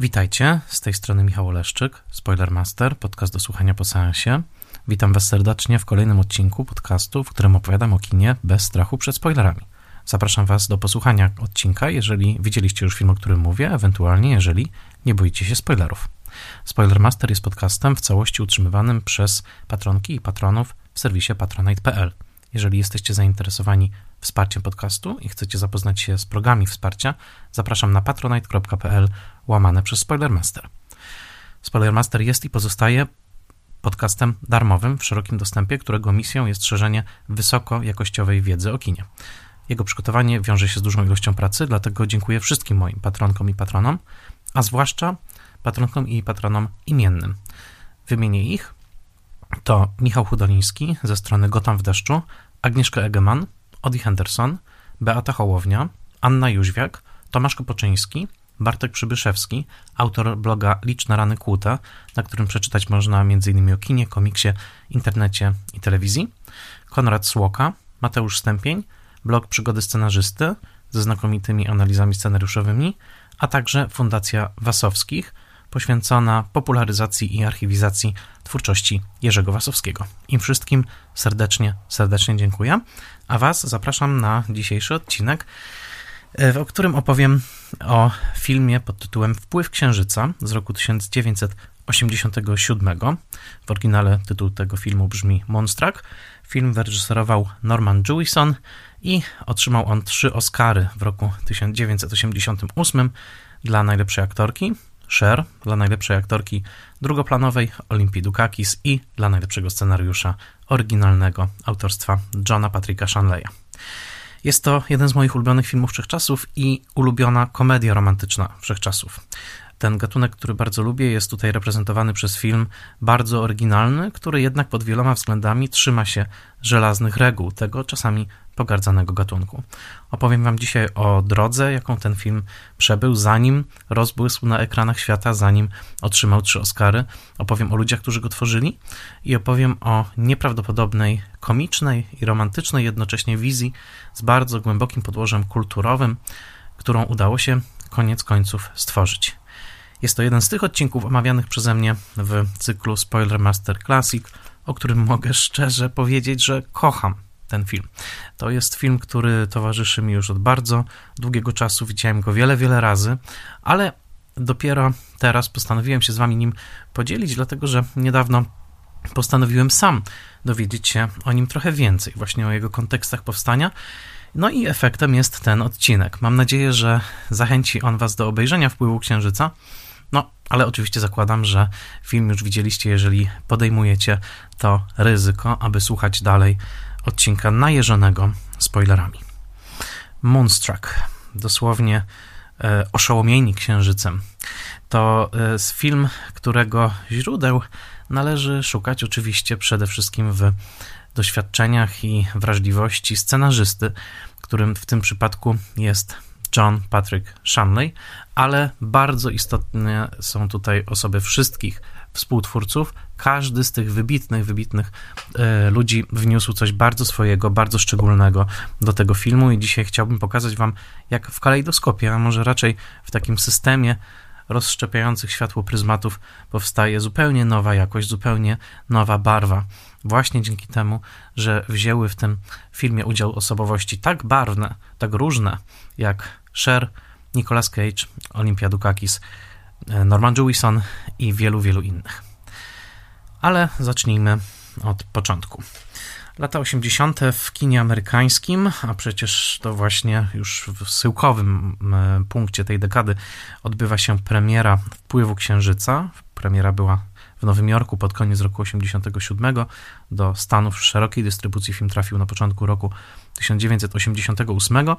Witajcie, z tej strony Michał Oleszczyk, Spoilermaster, podcast do słuchania po seansie. Witam Was serdecznie w kolejnym odcinku podcastu, w którym opowiadam o kinie bez strachu przed spoilerami. Zapraszam Was do posłuchania odcinka, jeżeli widzieliście już film, o którym mówię, ewentualnie jeżeli nie boicie się spoilerów. Spoilermaster jest podcastem w całości utrzymywanym przez patronki i patronów w serwisie patronite.pl. Jeżeli jesteście zainteresowani wsparciem podcastu i chcecie zapoznać się z progami wsparcia, zapraszam na patronite.pl łamane przez Spoilermaster. Spoilermaster jest i pozostaje podcastem darmowym w szerokim dostępie, którego misją jest szerzenie wysokojakościowej wiedzy o kinie. Jego przygotowanie wiąże się z dużą ilością pracy, dlatego dziękuję wszystkim moim patronkom i patronom, a zwłaszcza patronkom i patronom imiennym. Wymienię ich. To Michał Hudoliński ze strony Gotam w deszczu, Agnieszka Egeman, Odi Henderson, Beata Hołownia, Anna Jóźwiak, Tomasz Kopoczyński, Bartek Przybyszewski, autor bloga Liczne Rany Kłute, na którym przeczytać można m.in. o kinie, komiksie, internecie i telewizji, Konrad Słoka, Mateusz Stępień, blog Przygody Scenarzysty ze znakomitymi analizami scenariuszowymi, a także Fundacja Wasowskich, poświęcona popularyzacji i archiwizacji twórczości Jerzego Wasowskiego. Im wszystkim serdecznie, serdecznie dziękuję, a Was zapraszam na dzisiejszy odcinek, w którym opowiem o filmie pod tytułem Wpływ Księżyca z roku 1987. W oryginale tytuł tego filmu brzmi Monstrak. Film wyreżyserował Norman Jewison i otrzymał on trzy Oscary w roku 1988 dla najlepszej aktorki, Cher dla najlepszej aktorki drugoplanowej, Olimpii Dukakis i dla najlepszego scenariusza oryginalnego autorstwa Johna Patricka Shanleya. Jest to jeden z moich ulubionych filmów wszechczasów i ulubiona komedia romantyczna wszechczasów. Ten gatunek, który bardzo lubię, jest tutaj reprezentowany przez film bardzo oryginalny, który jednak pod wieloma względami trzyma się żelaznych reguł tego czasami pogardzanego gatunku. Opowiem Wam dzisiaj o drodze, jaką ten film przebył, zanim rozbłysł na ekranach świata, zanim otrzymał trzy Oscary. Opowiem o ludziach, którzy go tworzyli i opowiem o nieprawdopodobnej, komicznej i romantycznej jednocześnie wizji z bardzo głębokim podłożem kulturowym, którą udało się koniec końców stworzyć. Jest to jeden z tych odcinków omawianych przeze mnie w cyklu Spoiler Master Classic, o którym mogę szczerze powiedzieć, że kocham ten film. To jest film, który towarzyszy mi już od bardzo długiego czasu. Widziałem go wiele, wiele razy, ale dopiero teraz postanowiłem się z wami nim podzielić, dlatego że niedawno postanowiłem sam dowiedzieć się o nim trochę więcej, właśnie o jego kontekstach powstania. No i efektem jest ten odcinek. Mam nadzieję, że zachęci on was do obejrzenia wpływu księżyca. No, ale oczywiście zakładam, że film już widzieliście, jeżeli podejmujecie to ryzyko, aby słuchać dalej odcinka najeżonego spoilerami. Moonstruck, dosłownie e, oszołomieni księżycem. To e, film, którego źródeł należy szukać oczywiście przede wszystkim w doświadczeniach i wrażliwości scenarzysty, którym w tym przypadku jest John Patrick Shanley, ale bardzo istotne są tutaj osoby wszystkich współtwórców. Każdy z tych wybitnych, wybitnych e, ludzi wniósł coś bardzo swojego, bardzo szczególnego do tego filmu i dzisiaj chciałbym pokazać wam, jak w kalejdoskopie, a może raczej w takim systemie rozszczepiających światło pryzmatów powstaje zupełnie nowa jakość, zupełnie nowa barwa. Właśnie dzięki temu, że wzięły w tym filmie udział osobowości tak barwne, tak różne, jak Cher, Nicolas Cage, Olympia Dukakis, Norman Jewison i wielu, wielu innych. Ale zacznijmy od początku. Lata 80. w kinie amerykańskim, a przecież to właśnie już w syłkowym punkcie tej dekady odbywa się premiera Wpływu Księżyca. Premiera była w Nowym Jorku pod koniec roku 87. Do Stanów szerokiej dystrybucji film trafił na początku roku 1988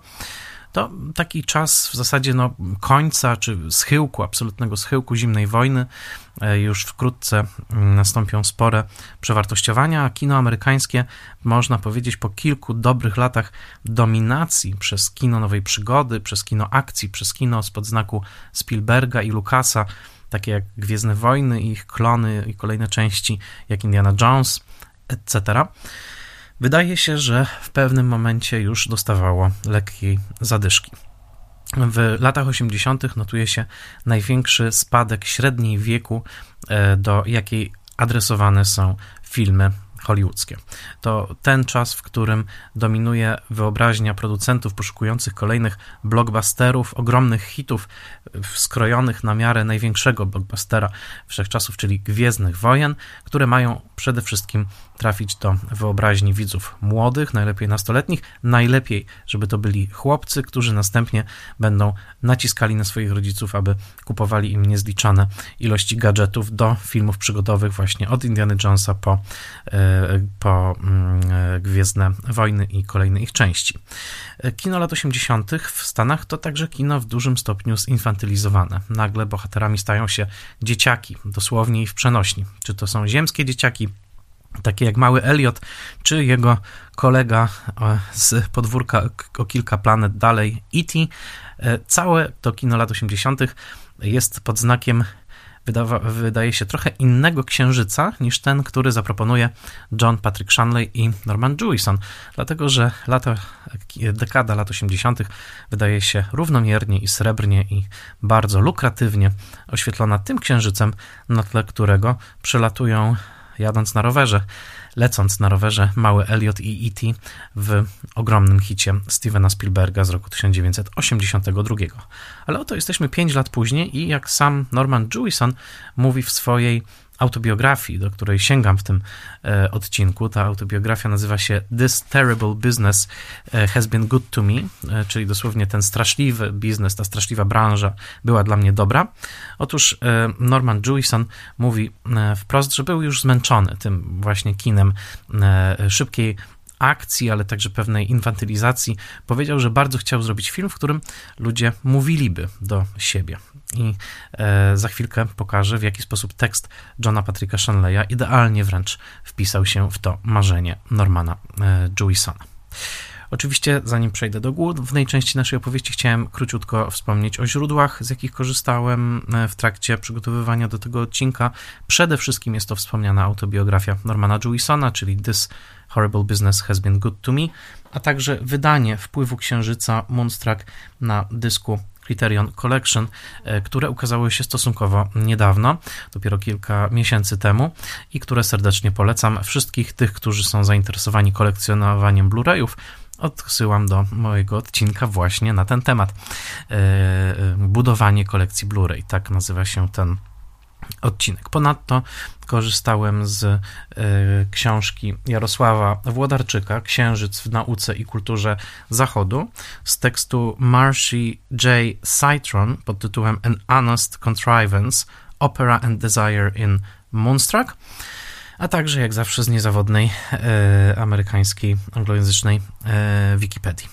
to taki czas w zasadzie no, końca czy schyłku, absolutnego schyłku zimnej wojny. E, już wkrótce mm, nastąpią spore przewartościowania, kino amerykańskie, można powiedzieć, po kilku dobrych latach dominacji przez kino nowej przygody, przez kino akcji, przez kino spod znaku Spielberga i Lucasa, takie jak Gwiezdne Wojny, ich klony i kolejne części, jak Indiana Jones, etc wydaje się, że w pewnym momencie już dostawało lekkiej zadyszki. w latach 80. notuje się największy spadek średniej wieku, e, do jakiej adresowane są filmy hollywoodzkie. To ten czas, w którym dominuje wyobraźnia producentów poszukujących kolejnych blockbusterów, ogromnych hitów skrojonych na miarę największego blockbustera wszechczasów, czyli Gwiezdnych Wojen, które mają przede wszystkim trafić do wyobraźni widzów młodych, najlepiej nastoletnich, najlepiej, żeby to byli chłopcy, którzy następnie będą naciskali na swoich rodziców, aby kupowali im niezliczone ilości gadżetów do filmów przygodowych właśnie od Indiana Jonesa po, e, po mm, e, Gwiezdne Wojny i kolejne ich części. Kino lat 80. w Stanach to także kino w dużym stopniu zinfantylizowane. Nagle bohaterami stają się dzieciaki, dosłownie i w przenośni. Czy to są ziemskie dzieciaki, takie jak mały Elliot, czy jego kolega e, z podwórka o kilka planet dalej, E.T. E, całe to kino lat 80. jest pod znakiem wydawa, wydaje się trochę innego księżyca niż ten, który zaproponuje John Patrick Shanley i Norman Jewison, dlatego że lata, dekada lat 80. wydaje się równomiernie i srebrnie i bardzo lukratywnie oświetlona tym księżycem, na tle którego przelatują jadąc na rowerze, lecąc na rowerze mały Elliot i E.T. w ogromnym hicie Stevena Spielberga z roku 1982. Ale oto jesteśmy 5 lat później i jak sam Norman Jewison mówi w swojej autobiografii, do której sięgam w tym e, odcinku. Ta autobiografia nazywa się This Terrible Business e, Has Been Good to Me, e, czyli dosłownie ten straszliwy biznes, ta straszliwa branża była dla mnie dobra. Otóż e, Norman Jewison mówi e, wprost, że był już zmęczony tym właśnie kinem e, szybkiej akcji, ale także pewnej infantylizacji, powiedział, że bardzo chciał zrobić film, w którym ludzie mówiliby do siebie. I e, za chwilkę pokażę, w jaki sposób tekst Johna Patricka Shanleya idealnie wręcz wpisał się w to marzenie Normana e, Jewisona. Oczywiście, zanim przejdę do głównej części naszej opowieści, chciałem króciutko wspomnieć o źródłach, z jakich korzystałem e, w trakcie przygotowywania do tego odcinka. Przede wszystkim jest to wspomniana autobiografia Normana Jewisona, czyli This Horrible Business Has Been Good to Me, a także wydanie wpływu Księżyca Moonstruck na dysku Criterion Collection, e, które ukazały się stosunkowo niedawno, dopiero kilka miesięcy temu i które serdecznie polecam wszystkich tych, którzy są zainteresowani kolekcjonowaniem Blu-rayów. Odsyłam do mojego odcinka właśnie na ten temat. E, e, budowanie kolekcji Blu-ray, tak nazywa się ten odcinek. Ponadto korzystałem z y, książki Jarosława Włodarczyka Księżyc w nauce i kulturze Zachodu z tekstu Marcy J. Citron pod tytułem An Honest Contrivance Opera and Desire in Moonstruck a także jak zawsze z niezawodnej y, amerykańskiej, anglojęzycznej y, Wikipedii.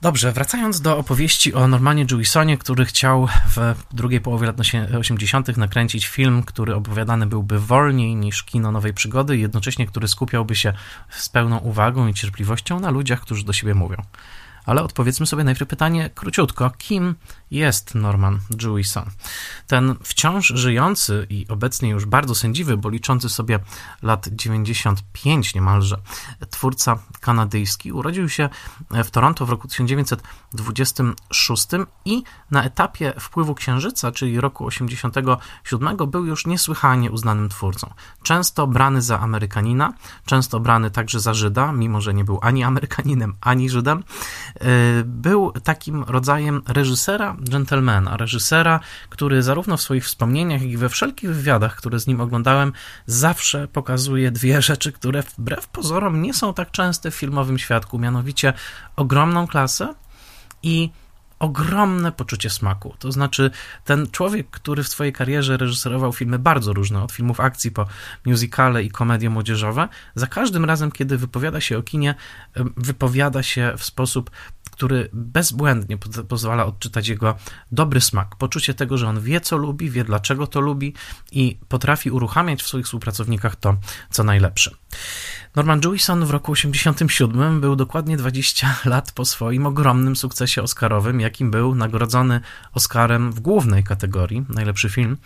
Dobrze, wracając do opowieści o Normanie Jewisonie, który chciał w drugiej połowie lat 80. nakręcić film, który opowiadany byłby wolniej niż kino nowej przygody, jednocześnie który skupiałby się z pełną uwagą i cierpliwością na ludziach, którzy do siebie mówią. Ale odpowiedzmy sobie najpierw pytanie króciutko: kim jest Norman Jewison. Ten wciąż żyjący i obecnie już bardzo sędziwy, bo liczący sobie lat 95 niemalże, twórca kanadyjski urodził się w Toronto w roku 1926 i na etapie wpływu Księżyca, czyli roku 87, był już niesłychanie uznanym twórcą. Często brany za Amerykanina, często brany także za Żyda, mimo że nie był ani Amerykaninem, ani Żydem. Y, był takim rodzajem reżysera, gentlemana, reżysera, który zarówno w swoich wspomnieniach, jak i we wszelkich wywiadach, które z nim oglądałem, zawsze pokazuje dwie rzeczy, które wbrew pozorom nie są tak częste w filmowym świadku, mianowicie ogromną klasę i ogromne poczucie smaku. To znaczy, ten człowiek, który w swojej karierze reżyserował filmy bardzo różne, od filmów akcji po musicale i komedie młodzieżowe, za każdym razem, kiedy wypowiada się o kinie, wypowiada się w sposób który bezbłędnie pozwala odczytać jego dobry smak, poczucie tego, że on wie, co lubi, wie, dlaczego to lubi i potrafi uruchamiać w swoich współpracownikach to, co najlepsze. Norman Jewison w roku 1987 był dokładnie 20 lat po swoim ogromnym sukcesie oscarowym, jakim był nagrodzony Oscarem w głównej kategorii, najlepszy film,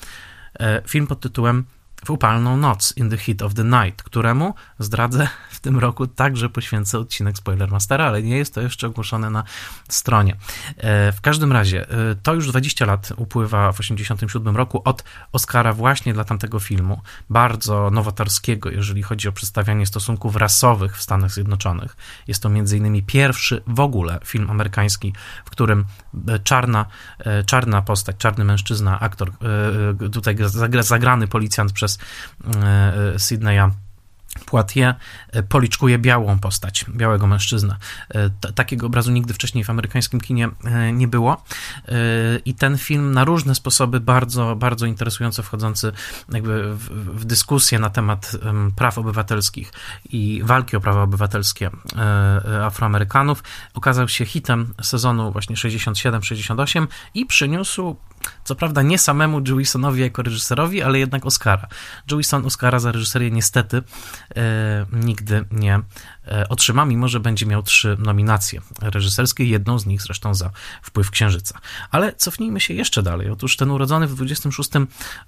e, film pod tytułem w upalną noc, In the Heat of the Night, któremu zdradzę w tym roku także poświęcę odcinek Spoilermastera, ale nie jest to jeszcze ogłoszone na stronie. E, w każdym razie, e, to już 20 lat upływa w 1987 roku od Oscara właśnie dla tamtego filmu, bardzo nowatorskiego, jeżeli chodzi o przedstawianie stosunków rasowych w Stanach Zjednoczonych. Jest to między innymi pierwszy w ogóle film amerykański, w którym e, czarna, czarna postać, czarny mężczyzna, aktor, tutaj zagrany policjant przez Sydneya Poitiers e, policzkuje białą postać, białego mężczyznę. E, takiego obrazu nigdy wcześniej w amerykańskim kinie e, nie było. I ten film na różne sposoby bardzo, bardzo interesująco wchodzący jakby w, w dyskusję na temat praw obywatelskich i walki o prawa obywatelskie Afroamerykanów okazał się hitem sezonu właśnie 67-68 i przyniósł co prawda nie samemu Jewisonowi jako reżyserowi, ale jednak Oscara. Jewison Oscara za reżyserię niestety e, nigdy nie otrzyma, mimo że będzie miał trzy nominacje reżyserskie, jedną z nich zresztą za Wpływ Księżyca. Ale cofnijmy się jeszcze dalej. Otóż ten urodzony w 26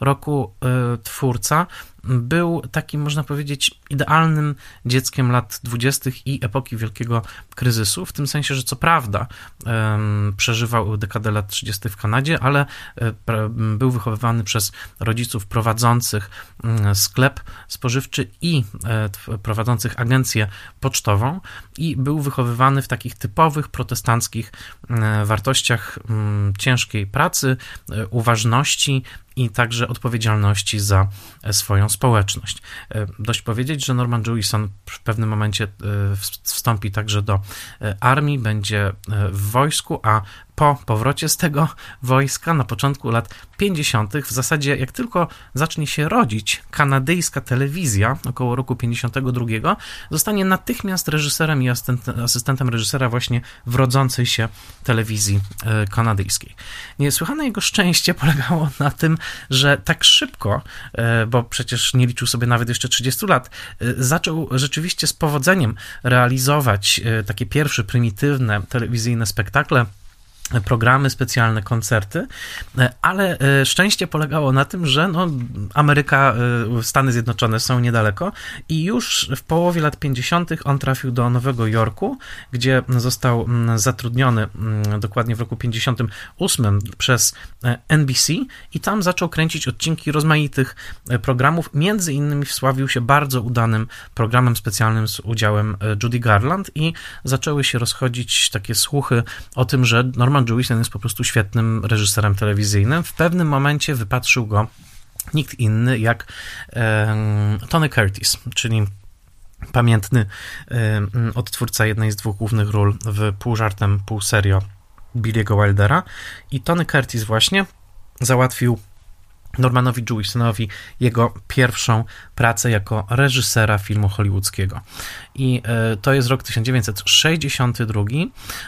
roku e, twórca był takim, można powiedzieć, idealnym dzieckiem lat dwudziestych i epoki wielkiego kryzysu, w tym sensie, że co prawda przeżywał dekadę lat 30. w Kanadzie, ale e, był wychowywany przez rodziców prowadzących mm, sklep spożywczy i e, prowadzących agencję pocztową i był wychowywany w takich typowych protestanckich e, wartościach mm, ciężkiej pracy, uważności, i także odpowiedzialności za e, swoją społeczność. E, dość powiedzieć, że Norman Jewison w pewnym momencie e, wstąpi także do armii, będzie w wojsku, a po powrocie z tego wojska na początku lat 50., w zasadzie jak tylko zacznie się rodzić kanadyjska telewizja, około roku 52, zostanie natychmiast reżyserem i asystentem reżysera właśnie w rodzącej się telewizji kanadyjskiej. Niesłychane jego szczęście polegało na tym, że tak szybko, e, bo przecież nie liczył sobie nawet jeszcze 30 lat, e, zaczął rzeczywiście z powodzeniem realizować takie pierwsze prymitywne telewizyjne spektakle programy specjalne, koncerty, e, ale e, szczęście polegało na tym, że no, Ameryka, e, Stany Zjednoczone są niedaleko i już w połowie lat 50. on trafił do Nowego Jorku, gdzie został zatrudniony dokładnie w roku 58 przez NBC i tam zaczął kręcić odcinki rozmaitych programów, między innymi wsławił się bardzo udanym programem specjalnym z udziałem Judy Garland i zaczęły się rozchodzić takie słuchy o tym, że normalnie Norman Jewison jest po prostu świetnym reżyserem telewizyjnym. W pewnym momencie wypatrzył go nikt inny jak Tony Curtis, czyli pamiętny odtwórca jednej z dwóch głównych ról w pół żartem, pół serio Billy'ego Wildera. I Tony Curtis właśnie załatwił Normanowi Jewisonowi jego pierwszą pracę jako reżysera filmu hollywoodzkiego. I e, to jest rok 1962,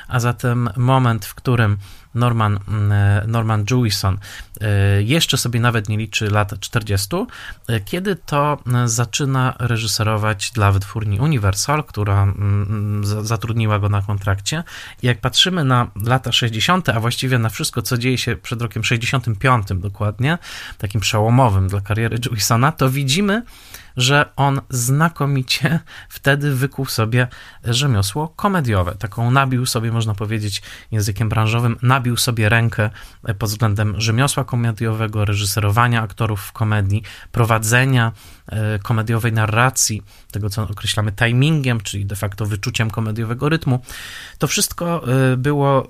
a zatem moment, w którym Norman, mm, e, Norman Jewison e, jeszcze sobie nawet nie liczy lat 40, e, kiedy to zaczyna reżyserować dla wytwórni Universal, która mm, zatrudniła go na kontrakcie. Jak patrzymy na lata 60., a właściwie na wszystko, co dzieje się przed rokiem 65 dokładnie, takim przełomowym dla kariery Jewisona, to widzimy, że on znakomicie wtedy wykuł sobie rzemiosło komediowe. Taką nabił sobie, można powiedzieć językiem branżowym, nabił sobie rękę pod względem rzemiosła komediowego, reżyserowania aktorów w komedii, prowadzenia komediowej narracji, tego co określamy timingiem, czyli de facto wyczuciem komediowego rytmu. To wszystko e, było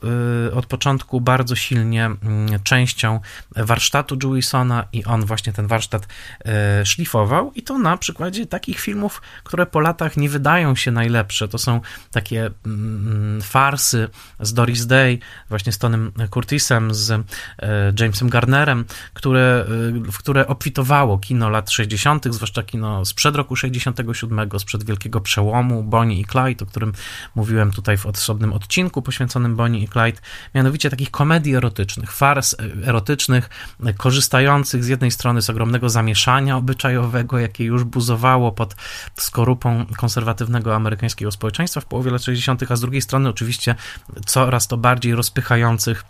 e, od początku bardzo silnie mm, częścią warsztatu Jewisona i on właśnie ten warsztat szlifował i to na przykładzie takich filmów, które po latach nie wydają się najlepsze. To są takie mm, farsy z Doris Day, właśnie z Tonym Curtisem, z e, Jamesem Garnerem, które, e, w które obfitowało kino lat 60., zwłaszcza kino sprzed roku 67, sprzed Wielkiego Przełomu, Bonnie i Clyde, o którym mówiłem tutaj w osobnym odcinku poświęconym Bonnie i Clyde, mianowicie takich komedii erotycznych, fars erotycznych, korzystających z jednej strony z ogromnego zamieszania obyczajowego, jakie już buzowało pod skorupą konserwatywnego amerykańskiego społeczeństwa w połowie lat 60., a z drugiej strony oczywiście coraz to bardziej rozpychających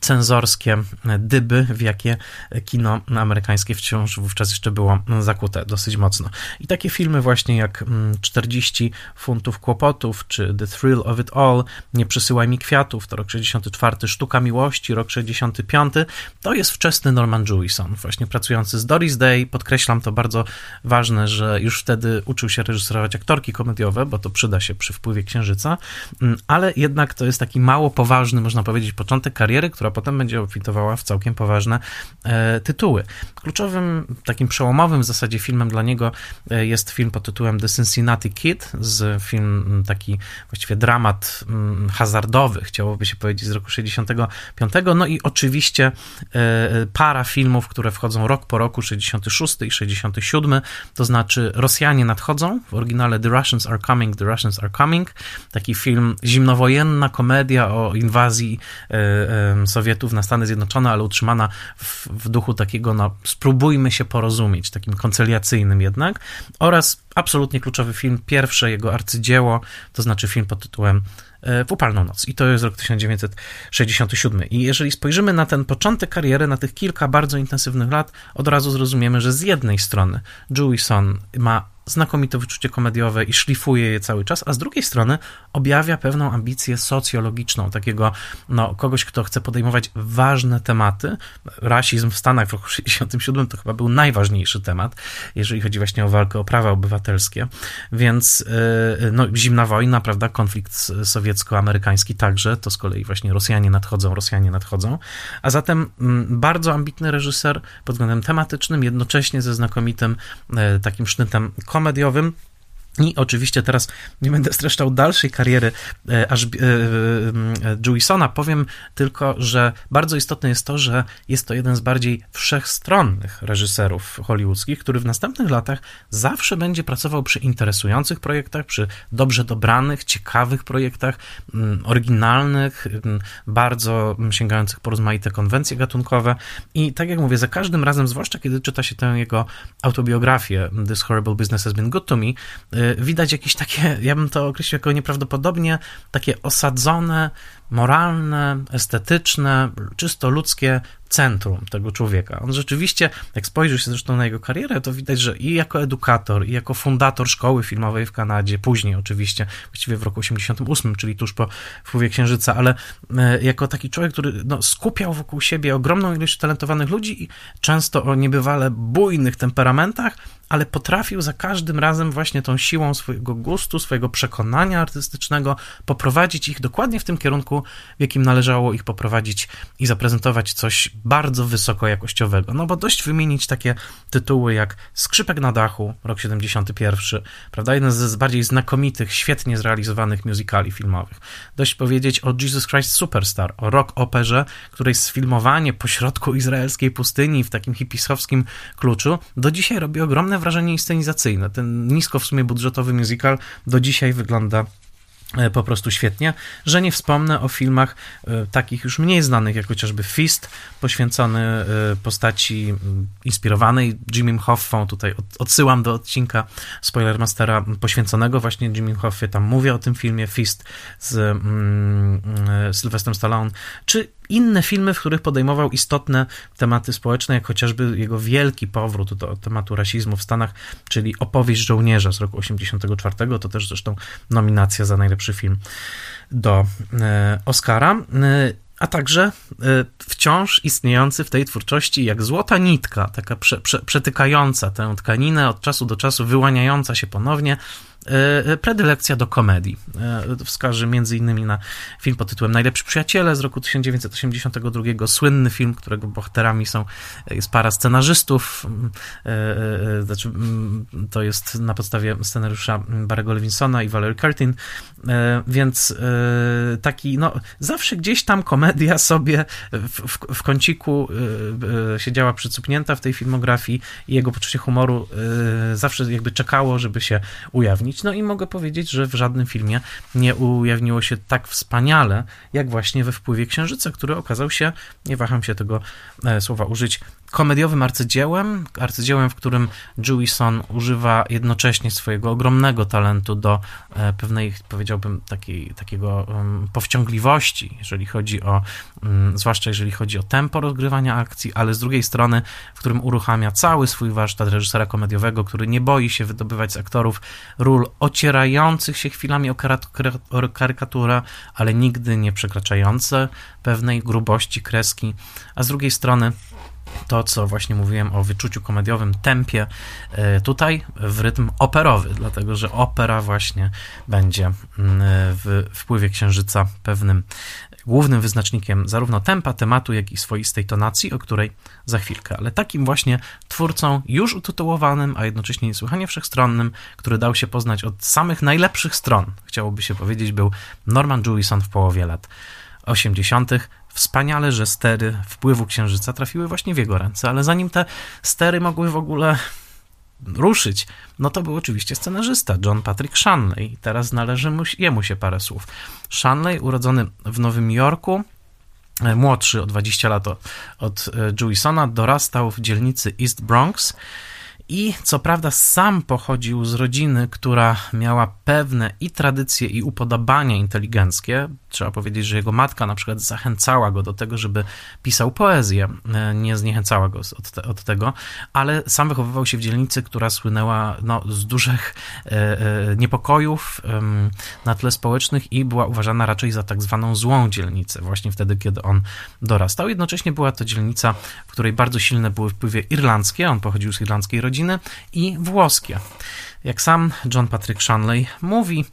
cenzorskie dyby, w jakie kino amerykańskie wciąż wówczas jeszcze było zakute dosyć mocno. I takie filmy właśnie jak 40 mm, funtów kłopotów, czy The Thrill of It All, Nie przysyłaj mi kwiatów, to rok 64, Sztuka miłości, rok 65, to jest wczesny Norman Jewison, właśnie pracujący z Doris Day. Podkreślam to bardzo ważne, że już wtedy uczył się reżyserować aktorki komediowe, bo to przyda się przy wpływie Księżyca, mm, ale jednak to jest taki mało poważny, można powiedzieć, początek początek kariery, która potem będzie obfitowała w całkiem poważne e, tytuły. Kluczowym, takim przełomowym w zasadzie filmem dla niego e, jest film pod tytułem The Cincinnati Kid, z film taki właściwie dramat mm, hazardowy, chciałoby się powiedzieć, z roku 65. No i oczywiście e, para filmów, które wchodzą rok po roku, 66 i 67, to znaczy Rosjanie nadchodzą, w oryginale The Russians Are Coming, The Russians Are Coming, taki film zimnowojenna komedia o inwazji Sowietów na Stany Zjednoczone, ale utrzymana w, w duchu takiego, no, spróbujmy się porozumieć, takim koncyliacyjnym jednak, oraz absolutnie kluczowy film, pierwsze jego arcydzieło, to znaczy film pod tytułem e, w upalną noc. I to jest rok 1967. I jeżeli spojrzymy na ten początek kariery, na tych kilka bardzo intensywnych lat, od razu zrozumiemy, że z jednej strony Jewison ma znakomite wyczucie komediowe i szlifuje je cały czas, a z drugiej strony objawia pewną ambicję socjologiczną, takiego no, kogoś, kto chce podejmować ważne tematy. Rasizm w Stanach w roku 1967 to chyba był najważniejszy temat, jeżeli chodzi właśnie o walkę o prawa obywatelskie, więc yy, no, zimna wojna, prawda, konflikt sowiecko-amerykański także, to z kolei właśnie Rosjanie nadchodzą, Rosjanie nadchodzą, a zatem mm, bardzo ambitny reżyser pod względem tematycznym, jednocześnie ze znakomitym yy, takim sznytem komediowym. I oczywiście teraz nie będę streszczał dalszej kariery e, aż e, e, Jewisona. Powiem tylko, że bardzo istotne jest to, że jest to jeden z bardziej wszechstronnych reżyserów hollywoodzkich, który w następnych latach zawsze będzie pracował przy interesujących projektach, przy dobrze dobranych, ciekawych projektach, mm, oryginalnych, mm, bardzo sięgających po rozmaite konwencje gatunkowe. I tak jak mówię, za każdym razem, zwłaszcza kiedy czyta się tę jego autobiografię This Horrible Business Has Been Good to Me, widać jakieś takie, ja bym to określił jako nieprawdopodobnie takie osadzone moralne, estetyczne, czysto ludzkie centrum tego człowieka. On rzeczywiście, jak spojrzy się zresztą na jego karierę, to widać, że i jako edukator, i jako fundator szkoły filmowej w Kanadzie, później oczywiście, właściwie w roku 88, czyli tuż po wpływie Księżyca, ale e, jako taki człowiek, który no, skupiał wokół siebie ogromną ilość talentowanych ludzi i często o niebywale bujnych temperamentach, ale potrafił za każdym razem właśnie tą siłą swojego gustu, swojego przekonania artystycznego poprowadzić ich dokładnie w tym kierunku, w jakim należało ich poprowadzić i zaprezentować coś bardzo wysokojakościowego. No bo dość wymienić takie tytuły jak Skrzypek na dachu, rok 71, prawda? Jeden z bardziej znakomitych, świetnie zrealizowanych musicali filmowych. Dość powiedzieć o Jesus Christ Superstar, o rock operze, której sfilmowanie pośrodku izraelskiej pustyni w takim hipisowskim kluczu do dzisiaj robi ogromne wrażenie inscenizacyjne. Ten nisko w sumie budżetowy musical do dzisiaj wygląda po prostu świetnie, że nie wspomnę o filmach e, takich już mniej znanych, jak chociażby Fist, poświęcony e, postaci inspirowanej Jimmy Hoffą. Tutaj odsyłam do odcinka Spoilermastera poświęconego właśnie Jimmy Hoffie. Tam mówię o tym filmie Fist z mm, Sylwestrem Stallone, czy inne filmy, w których podejmował istotne tematy społeczne, jak chociażby jego wielki powrót do tematu rasizmu w Stanach, czyli Opowieść żołnierza z roku 1984, to też zresztą nominacja za najlepszy film do e, Oscara. E, a także e, wciąż istniejący w tej twórczości jak złota nitka, taka prze, prze, przetykająca tę tkaninę, od czasu do czasu wyłaniająca się ponownie, predylekcja do komedii. E, między innymi na film pod tytułem Najlepszy Przyjaciele z roku 1982, słynny film, którego bohaterami są, jest para scenarzystów, znaczy to jest na podstawie scenariusza Barry'ego Levinsona i Valerie Curtin, więc taki, no zawsze gdzieś tam komedia sobie w, w kąciku siedziała przycupnięta w tej filmografii i jego poczucie humoru zawsze jakby czekało, żeby się ujawnić. No i mogę powiedzieć, że w żadnym filmie nie ujawniło się tak wspaniale, jak właśnie we wpływie Księżyca, który okazał się, nie waham się tego e, słowa użyć, komediowym arcydziełem, arcydziełem, w którym Jewison używa jednocześnie swojego ogromnego talentu do e, pewnej, powiedziałbym, takiej, takiego powściągliwości, jeżeli chodzi o, um, zwłaszcza jeżeli chodzi o tempo rozgrywania akcji, ale z drugiej strony, w którym uruchamia cały swój warsztat reżysera komediowego, który nie boi się wydobywać z aktorów ról ocierających się chwilami o, o karykaturę, ale nigdy nie przekraczające pewnej grubości kreski, a z drugiej strony to, co właśnie mówiłem o wyczuciu komediowym, tempie, e, tutaj w rytm operowy, dlatego że opera właśnie będzie mm, w wpływie księżyca pewnym głównym wyznacznikiem zarówno tempa, tematu, jak i swoistej tonacji, o której za chwilkę. Ale takim właśnie twórcą już utytułowanym, a jednocześnie niesłychanie wszechstronnym, który dał się poznać od samych najlepszych stron, chciałoby się powiedzieć, był Norman Jewison w połowie lat 80. Wspaniale, że stery wpływu księżyca trafiły właśnie w jego ręce, ale zanim te stery mogły w ogóle ruszyć, no to był oczywiście scenarzysta John Patrick Shanley. Teraz należy mu, jemu się parę słów. Shanley, urodzony w Nowym Jorku, e, młodszy o 20 lat od, e, Jewisona, dorastał w dzielnicy East Bronx i co prawda sam pochodził z rodziny, która miała pewne i tradycje, i upodobania inteligenckie. Trzeba powiedzieć, że jego matka na przykład zachęcała go do tego, żeby pisał poezję, e, nie zniechęcała go od, te, od tego, ale sam wychowywał się w dzielnicy, która słynęła no, z dużych e, e, niepokojów na tle społecznych i była uważana raczej za tak zwaną złą dzielnicę, właśnie wtedy, kiedy on dorastał. Jednocześnie była to dzielnica, w której bardzo silne były wpływy irlandzkie, on pochodził z irlandzkiej rodziny, i włoskie. Jak sam John Patrick Shanley mówi e,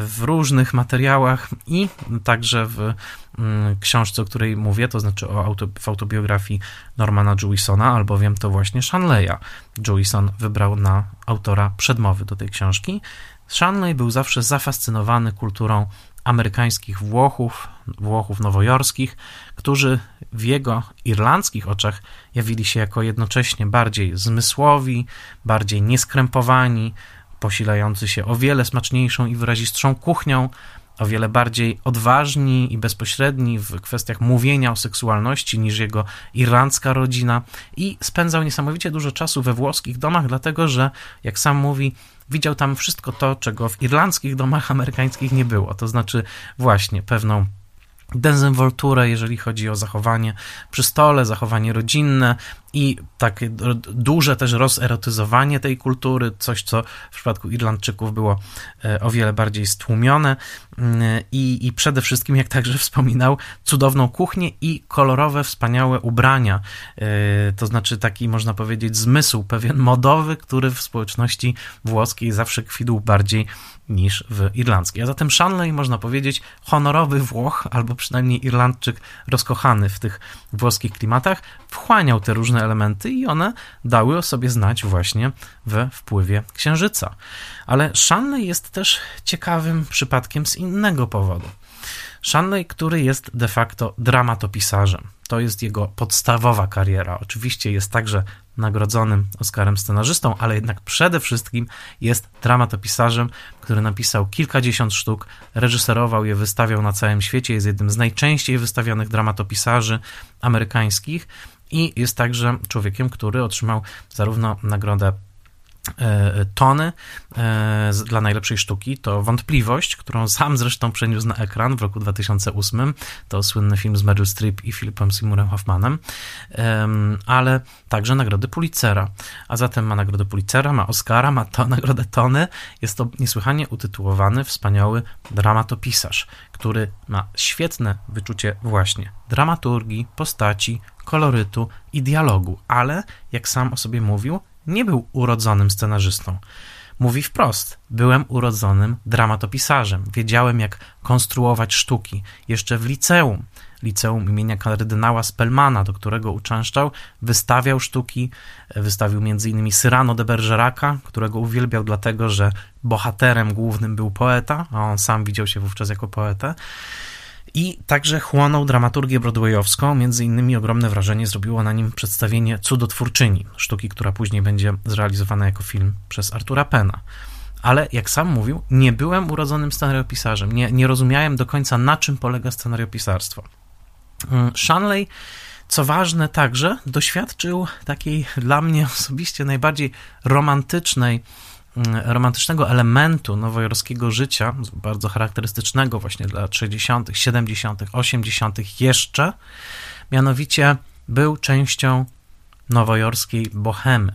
w różnych materiałach i także w mm, książce, o której mówię, to znaczy o auto, w autobiografii Normana Jewisona, albowiem to właśnie Shanleya Jewison wybrał na autora przedmowy do tej książki. Shanley był zawsze zafascynowany kulturą amerykańskich Włochów, Włochów nowojorskich, którzy w jego irlandzkich oczach jawili się jako jednocześnie bardziej zmysłowi, bardziej nieskrępowani, posilający się o wiele smaczniejszą i wyrazistszą kuchnią, o wiele bardziej odważni i bezpośredni w kwestiach mówienia o seksualności niż jego irlandzka rodzina i spędzał niesamowicie dużo czasu we włoskich domach, dlatego że, jak sam mówi, widział tam wszystko to, czego w irlandzkich domach amerykańskich nie było. To znaczy właśnie pewną dezynwolturę, jeżeli chodzi o zachowanie przy stole, zachowanie rodzinne i takie duże też rozerotyzowanie tej kultury, coś co w przypadku Irlandczyków było e, o wiele bardziej stłumione mm, i, i przede wszystkim, jak także wspominał, cudowną kuchnię i kolorowe, wspaniałe ubrania, e, to znaczy taki, można powiedzieć, zmysł pewien modowy, który w społeczności włoskiej zawsze kwitł bardziej niż w irlandzkiej. A zatem Shanley, można powiedzieć, honorowy Włoch, albo przynajmniej Irlandczyk rozkochany w tych włoskich klimatach, wchłaniał te różne elementy i one dały o sobie znać właśnie we wpływie księżyca. Ale Shanley jest też ciekawym przypadkiem z innego powodu. Shanley, który jest de facto dramatopisarzem. To jest jego podstawowa kariera. Oczywiście jest także nagrodzonym Oscarem scenarzystą, ale jednak przede wszystkim jest dramatopisarzem, który napisał kilkadziesiąt sztuk, reżyserował je, wystawiał na całym świecie, jest jednym z najczęściej wystawianych dramatopisarzy amerykańskich i jest także człowiekiem, który otrzymał zarówno nagrodę Tony e, dla najlepszej sztuki to Wątpliwość, którą sam zresztą przeniósł na ekran w roku 2008. To słynny film z Meryl Streep i Philipem Seymourem Hoffmanem, ale także nagrody Pulitzera. A zatem ma nagrodę Pulitzera, ma Oscara, ma to nagrodę Tony. Jest to niesłychanie utytułowany, wspaniały dramatopisarz, który ma świetne wyczucie właśnie dramaturgii, postaci, kolorytu i dialogu, ale jak sam o sobie mówił, nie był urodzonym scenarzystą. Mówi wprost: Byłem urodzonym dramatopisarzem. Wiedziałem, jak konstruować sztuki. Jeszcze w liceum, liceum imienia kardynała Spellmana, do którego uczęszczał, wystawiał sztuki. Wystawił m.in. Cyrano de Bergeraca, którego uwielbiał dlatego, że bohaterem głównym był poeta, a on sam widział się wówczas jako poetę. I także chłonął dramaturgię broadwayowską. Między innymi ogromne wrażenie zrobiło na nim przedstawienie Cudotwórczyni, sztuki, która później będzie zrealizowana jako film przez Artura Pena. Ale jak sam mówił, nie byłem urodzonym scenariopisarzem. Nie, nie rozumiałem do końca, na czym polega scenariopisarstwo. Mm, Shanley Co ważne, także doświadczył takiej dla mnie osobiście najbardziej romantycznej, romantycznego elementu nowojorskiego życia, bardzo charakterystycznego właśnie dla 60., 70., 80. jeszcze, mianowicie był częścią nowojorskiej bohemy.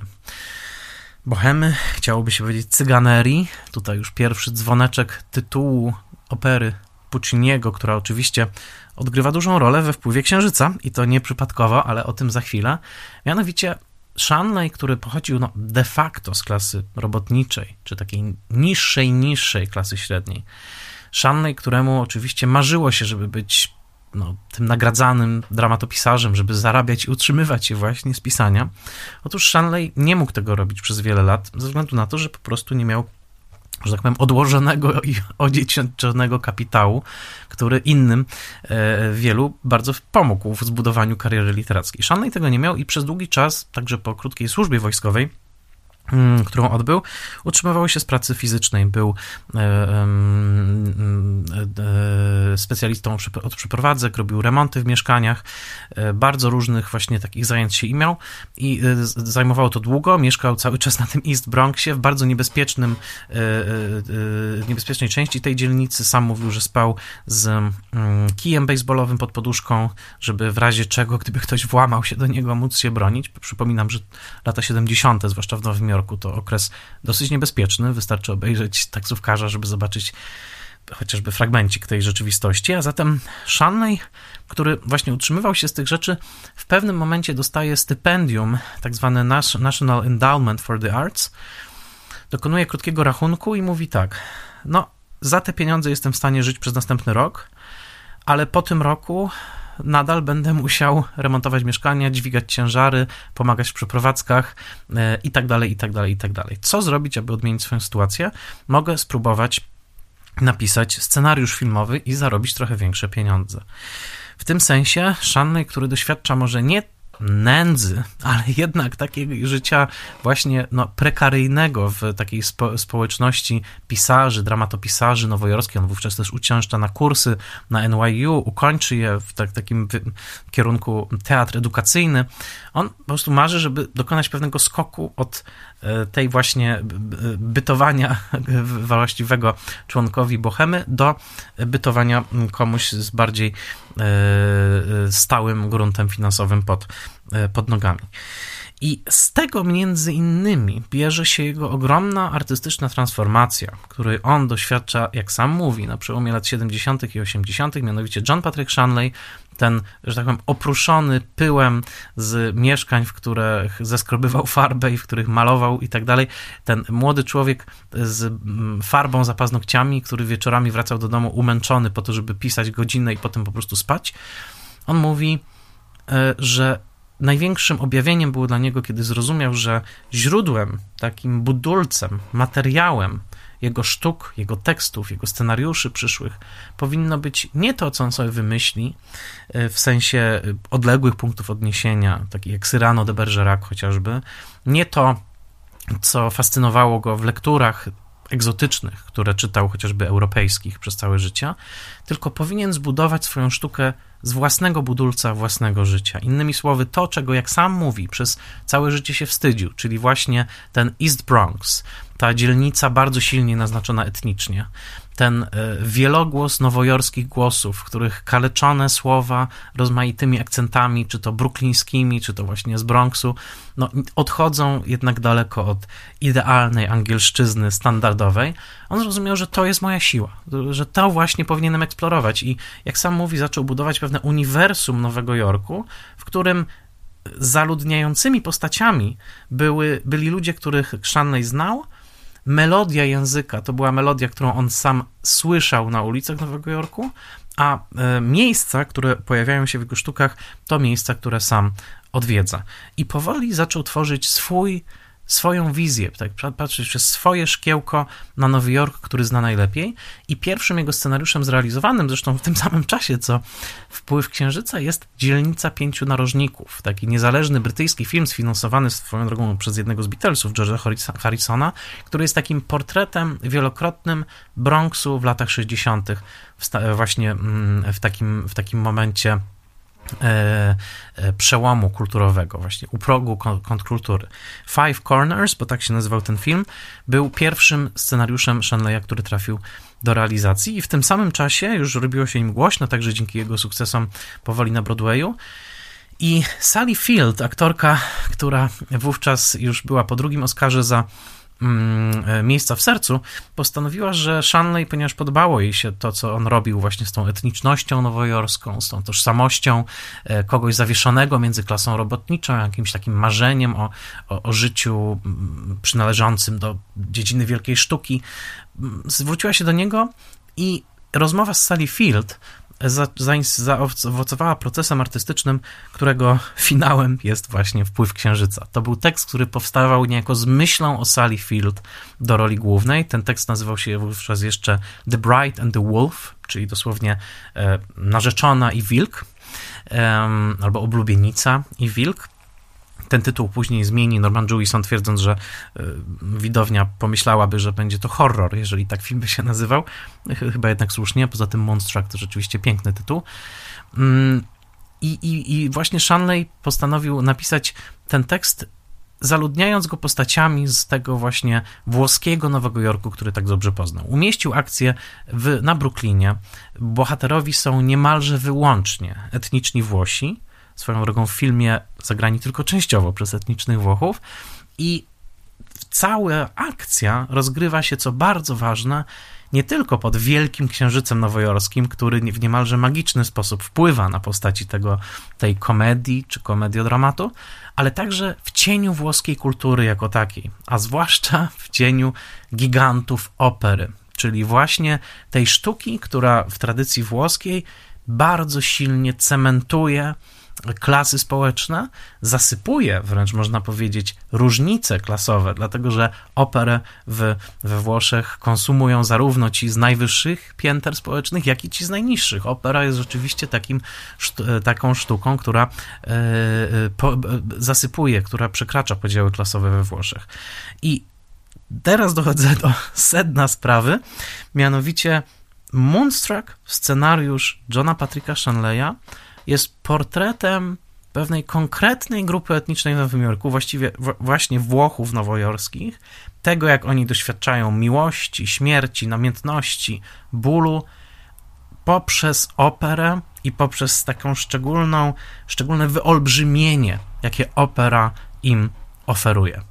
Bohemy, chciałoby się powiedzieć cyganerii. Tutaj już pierwszy dzwoneczek tytułu opery Pucciniego, która oczywiście odgrywa dużą rolę we wpływie księżyca i to nieprzypadkowo, ale o tym za chwilę. Mianowicie Shanley, który pochodził no, de facto z klasy robotniczej, czy takiej niższej, niższej klasy średniej. Shanley, któremu oczywiście marzyło się, żeby być no, tym nagradzanym dramatopisarzem, żeby zarabiać i utrzymywać się właśnie z pisania. Otóż Shanley nie mógł tego robić przez wiele lat, ze względu na to, że po prostu nie miał że tak powiem, odłożonego i odziedziczonego kapitału, który innym e, wielu bardzo pomógł w zbudowaniu kariery literackiej. Shanley tego nie miał i przez długi czas, także po krótkiej służbie wojskowej, którą odbył, utrzymywał się z pracy fizycznej. Był e, e, specjalistą od przeprowadzek, robił remonty w mieszkaniach, e, bardzo różnych właśnie takich zajęć się miał i zajmowało to długo. Mieszkał cały czas na tym East Bronxie, w bardzo niebezpiecznym, niebezpiecznej części tej dzielnicy. Sam mówił, że spał z mm, kijem baseballowym pod poduszką, żeby w razie czego, gdyby ktoś włamał się do niego, móc się bronić. Przypominam, że lata 70., zwłaszcza w Nowym Jorku, roku to okres dosyć niebezpieczny. Wystarczy obejrzeć taksówkarza, żeby zobaczyć chociażby fragmencik tej rzeczywistości. A zatem Shanley, który właśnie utrzymywał się z tych rzeczy, w pewnym momencie dostaje stypendium, tak zwane National Endowment for the Arts. Dokonuje krótkiego rachunku i mówi tak: No, za te pieniądze jestem w stanie żyć przez następny rok, ale po tym roku nadal będę musiał remontować mieszkania, dźwigać ciężary, pomagać w przeprowadzkach e, i tak dalej, i tak dalej, i tak dalej. Co zrobić, aby odmienić swoją sytuację? Mogę spróbować napisać scenariusz filmowy i zarobić trochę większe pieniądze. W tym sensie Shanley, który doświadcza może nie nędzy, ale jednak takiego życia właśnie no, prekaryjnego w takiej spo, społeczności pisarzy, dramatopisarzy nowojorskich. On wówczas też uciężcza na kursy na NYU, ukończy je w tak, takim kierunku teatr edukacyjny. On po prostu marzy, żeby dokonać pewnego skoku od tej właśnie bytowania właściwego członkowi bohemy do bytowania komuś z bardziej e, e, stałym gruntem finansowym pod, pod nogami. I z tego między innymi bierze się jego ogromna artystyczna transformacja, której on doświadcza, jak sam mówi, na przełomie lat 70. i 80., mianowicie John Patrick Shanley, ten, że tak powiem, opruszony pyłem z mieszkań, w których zeskrobywał farbę i w których malował i tak dalej, ten młody człowiek z mm, farbą za paznokciami, który wieczorami wracał do domu umęczony po to, żeby pisać godzinę i potem po prostu spać, on mówi, e, że największym objawieniem było dla niego, kiedy zrozumiał, że źródłem, takim budulcem, materiałem jego sztuk, jego tekstów, jego scenariuszy przyszłych powinno być nie to, co on sobie wymyśli, e, w sensie e, odległych punktów odniesienia, takich jak Cyrano de Bergerac chociażby, nie to, co fascynowało go w lekturach egzotycznych, które czytał chociażby europejskich przez całe życie, tylko powinien zbudować swoją sztukę z własnego budulca własnego życia. Innymi słowy, to, czego jak sam mówi, przez całe życie się wstydził, czyli właśnie ten East Bronx, ta dzielnica bardzo silnie naznaczona etnicznie, ten e, wielogłos nowojorskich głosów, w których kaleczone słowa rozmaitymi akcentami, czy to bruklińskimi, czy to właśnie z Bronxu, no, odchodzą jednak daleko od idealnej angielszczyzny standardowej. On zrozumiał, że to jest moja siła, że to właśnie powinienem eksplorować i jak sam mówi, zaczął budować pewne uniwersum Nowego Jorku, w którym zaludniającymi postaciami były, byli ludzie, których Shanley znał, melodia języka to była melodia, którą on sam słyszał na ulicach Nowego Jorku, a e, miejsca, które pojawiają się w jego sztukach, to miejsca, które sam odwiedza. I powoli zaczął tworzyć swój swoją wizję, tak, patrzeć przez swoje szkiełko na Nowy Jork, który zna najlepiej. I pierwszym jego scenariuszem zrealizowanym, zresztą w tym samym czasie, co Wpływ Księżyca, jest Dzielnica Pięciu Narożników. Taki niezależny brytyjski film sfinansowany swoją drogą przez jednego z Beatlesów, George'a Harrisona, który jest takim portretem wielokrotnym Bronxu w latach 60., właśnie mm, w takim, w takim momencie przełomu kulturowego, właśnie u progu kontrkultury. Five Corners, bo tak się nazywał ten film, był pierwszym scenariuszem Shanleya, który trafił do realizacji i w tym samym czasie już robiło się im głośno, także dzięki jego sukcesom powoli na Broadwayu. I Sally Field, aktorka, która wówczas już była po drugim Oscarze za e, miejsca w sercu, postanowiła, że Shanley, ponieważ podobało jej się to, co on robił właśnie z tą etnicznością nowojorską, z tą tożsamością e, kogoś zawieszonego między klasą robotniczą, jakimś takim marzeniem o, o, o życiu mm, przynależącym do dziedziny wielkiej sztuki, mm, zwróciła się do niego i rozmowa z Sally Field zaowocowała procesem artystycznym, którego finałem jest właśnie Wpływ Księżyca. To był tekst, który powstawał niejako z myślą o Sally Field do roli głównej. Ten tekst nazywał się wówczas jeszcze The Bride and the Wolf, czyli dosłownie e, narzeczona i wilk, e, albo oblubienica i wilk. Ten tytuł później zmieni Norman Jewison, twierdząc, że y, widownia pomyślałaby, że będzie to horror, jeżeli tak film by się nazywał. Chyba jednak słusznie, poza tym Monstruck to rzeczywiście piękny tytuł. Mm, I, i, I właśnie Shanley postanowił napisać ten tekst, zaludniając go postaciami z tego właśnie włoskiego Nowego Jorku, który tak dobrze poznał. Umieścił akcję w, na Brooklynie. Bohaterowi są niemalże wyłącznie etniczni Włosi, swoją drogą w filmie zagrani tylko częściowo przez etnicznych Włochów. I cała akcja rozgrywa się, co bardzo ważne, nie tylko pod Wielkim Księżycem Nowojorskim, który w niemalże magiczny sposób wpływa na postaci tego, tej komedii czy komediodramatu, ale także w cieniu włoskiej kultury jako takiej, a zwłaszcza w cieniu gigantów opery, czyli właśnie tej sztuki, która w tradycji włoskiej bardzo silnie cementuje klasy społeczne, zasypuje wręcz można powiedzieć różnice klasowe, dlatego że operę w, we Włoszech konsumują zarówno ci z najwyższych pięter społecznych, jak i ci z najniższych. Opera jest rzeczywiście takim, taką sztuką, która e, e, po, zasypuje, która przekracza podziały klasowe we Włoszech. I teraz dochodzę do sedna sprawy, mianowicie Moonstruck, scenariusz Johna Patricka Shanleya, jest portretem pewnej konkretnej grupy etnicznej w Nowym Jorku, właściwie właśnie Włochów nowojorskich, tego jak oni doświadczają miłości, śmierci, namiętności, bólu poprzez operę i poprzez taką szczególną, szczególne wyolbrzymienie, jakie opera im oferuje.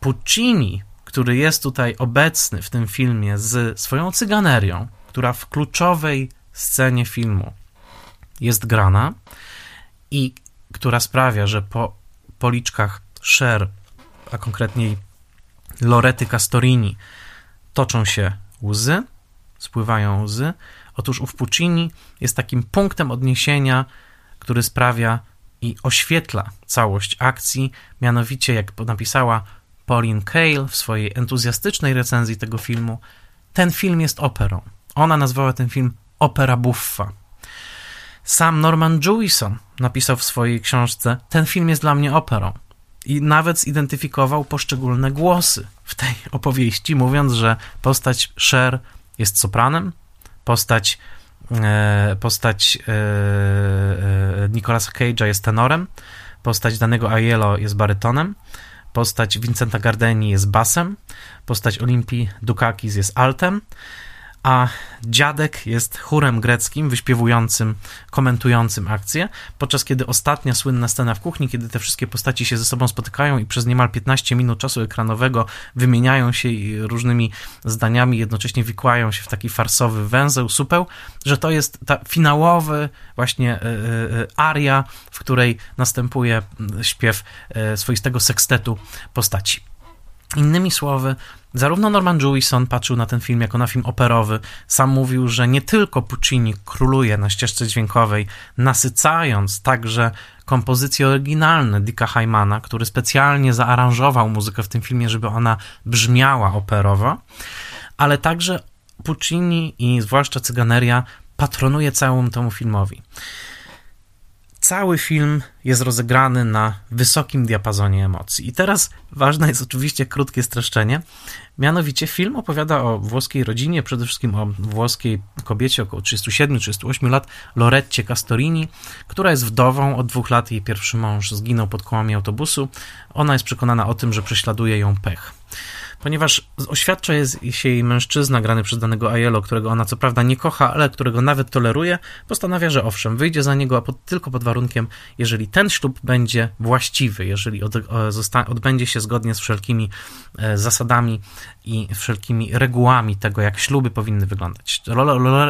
Puccini, który jest tutaj obecny w tym filmie z swoją cyganerią, która w kluczowej scenie filmu jest grana i która sprawia, że po policzkach Cher, a konkretniej Lorety Castorini, toczą się łzy, spływają łzy. Otóż ów Puccini jest takim punktem odniesienia, który sprawia i oświetla całość akcji, mianowicie, jak napisała Pauline Kael w swojej entuzjastycznej recenzji tego filmu, ten film jest operą. Ona nazwała ten film opera buffa. Sam Norman Jewison napisał w swojej książce: Ten film jest dla mnie operą. I nawet zidentyfikował poszczególne głosy w tej opowieści, mówiąc, że postać Cher jest sopranem, postać, e, postać e, e, Nicolasa Cage'a jest tenorem, postać danego Aiello jest barytonem, postać Vincenta Gardeni jest basem, postać Olimpii Dukakis jest altem, a dziadek jest chórem greckim, wyśpiewującym, komentującym akcję, podczas kiedy ostatnia słynna scena w kuchni, kiedy te wszystkie postaci się ze sobą spotykają i przez niemal 15 minut czasu ekranowego wymieniają się różnymi zdaniami, jednocześnie wikłają się w taki farsowy węzeł, supeł, że to jest ta finałowy właśnie e, e, aria, w której następuje śpiew e, swoistego sekstetu postaci. Innymi słowy, zarówno Norman Jewison patrzył na ten film jako na film operowy, sam mówił, że nie tylko Puccini króluje na ścieżce dźwiękowej, nasycając także kompozycje oryginalne Dicka Hymana, który specjalnie zaaranżował muzykę w tym filmie, żeby ona brzmiała operowo, ale także Puccini i zwłaszcza Cyganeria patronuje całemu temu filmowi cały film jest rozegrany na wysokim diapazonie emocji. I teraz ważne jest oczywiście krótkie streszczenie. Mianowicie film opowiada o włoskiej rodzinie, przede wszystkim o włoskiej kobiecie około 37-38 lat, Loretcie Castorini, która jest wdową. Od dwóch lat jej pierwszy mąż zginął pod kołami autobusu. Ona jest przekonana o tym, że prześladuje ją pech ponieważ oświadcza się jej mężczyzna grany przez danego Aiello, którego ona co prawda nie kocha, ale którego nawet toleruje, postanawia, że owszem, wyjdzie za niego, a pod, tylko pod warunkiem, jeżeli ten ślub będzie właściwy, jeżeli od, odbędzie się zgodnie z wszelkimi e, zasadami i wszelkimi regułami tego, jak śluby powinny wyglądać.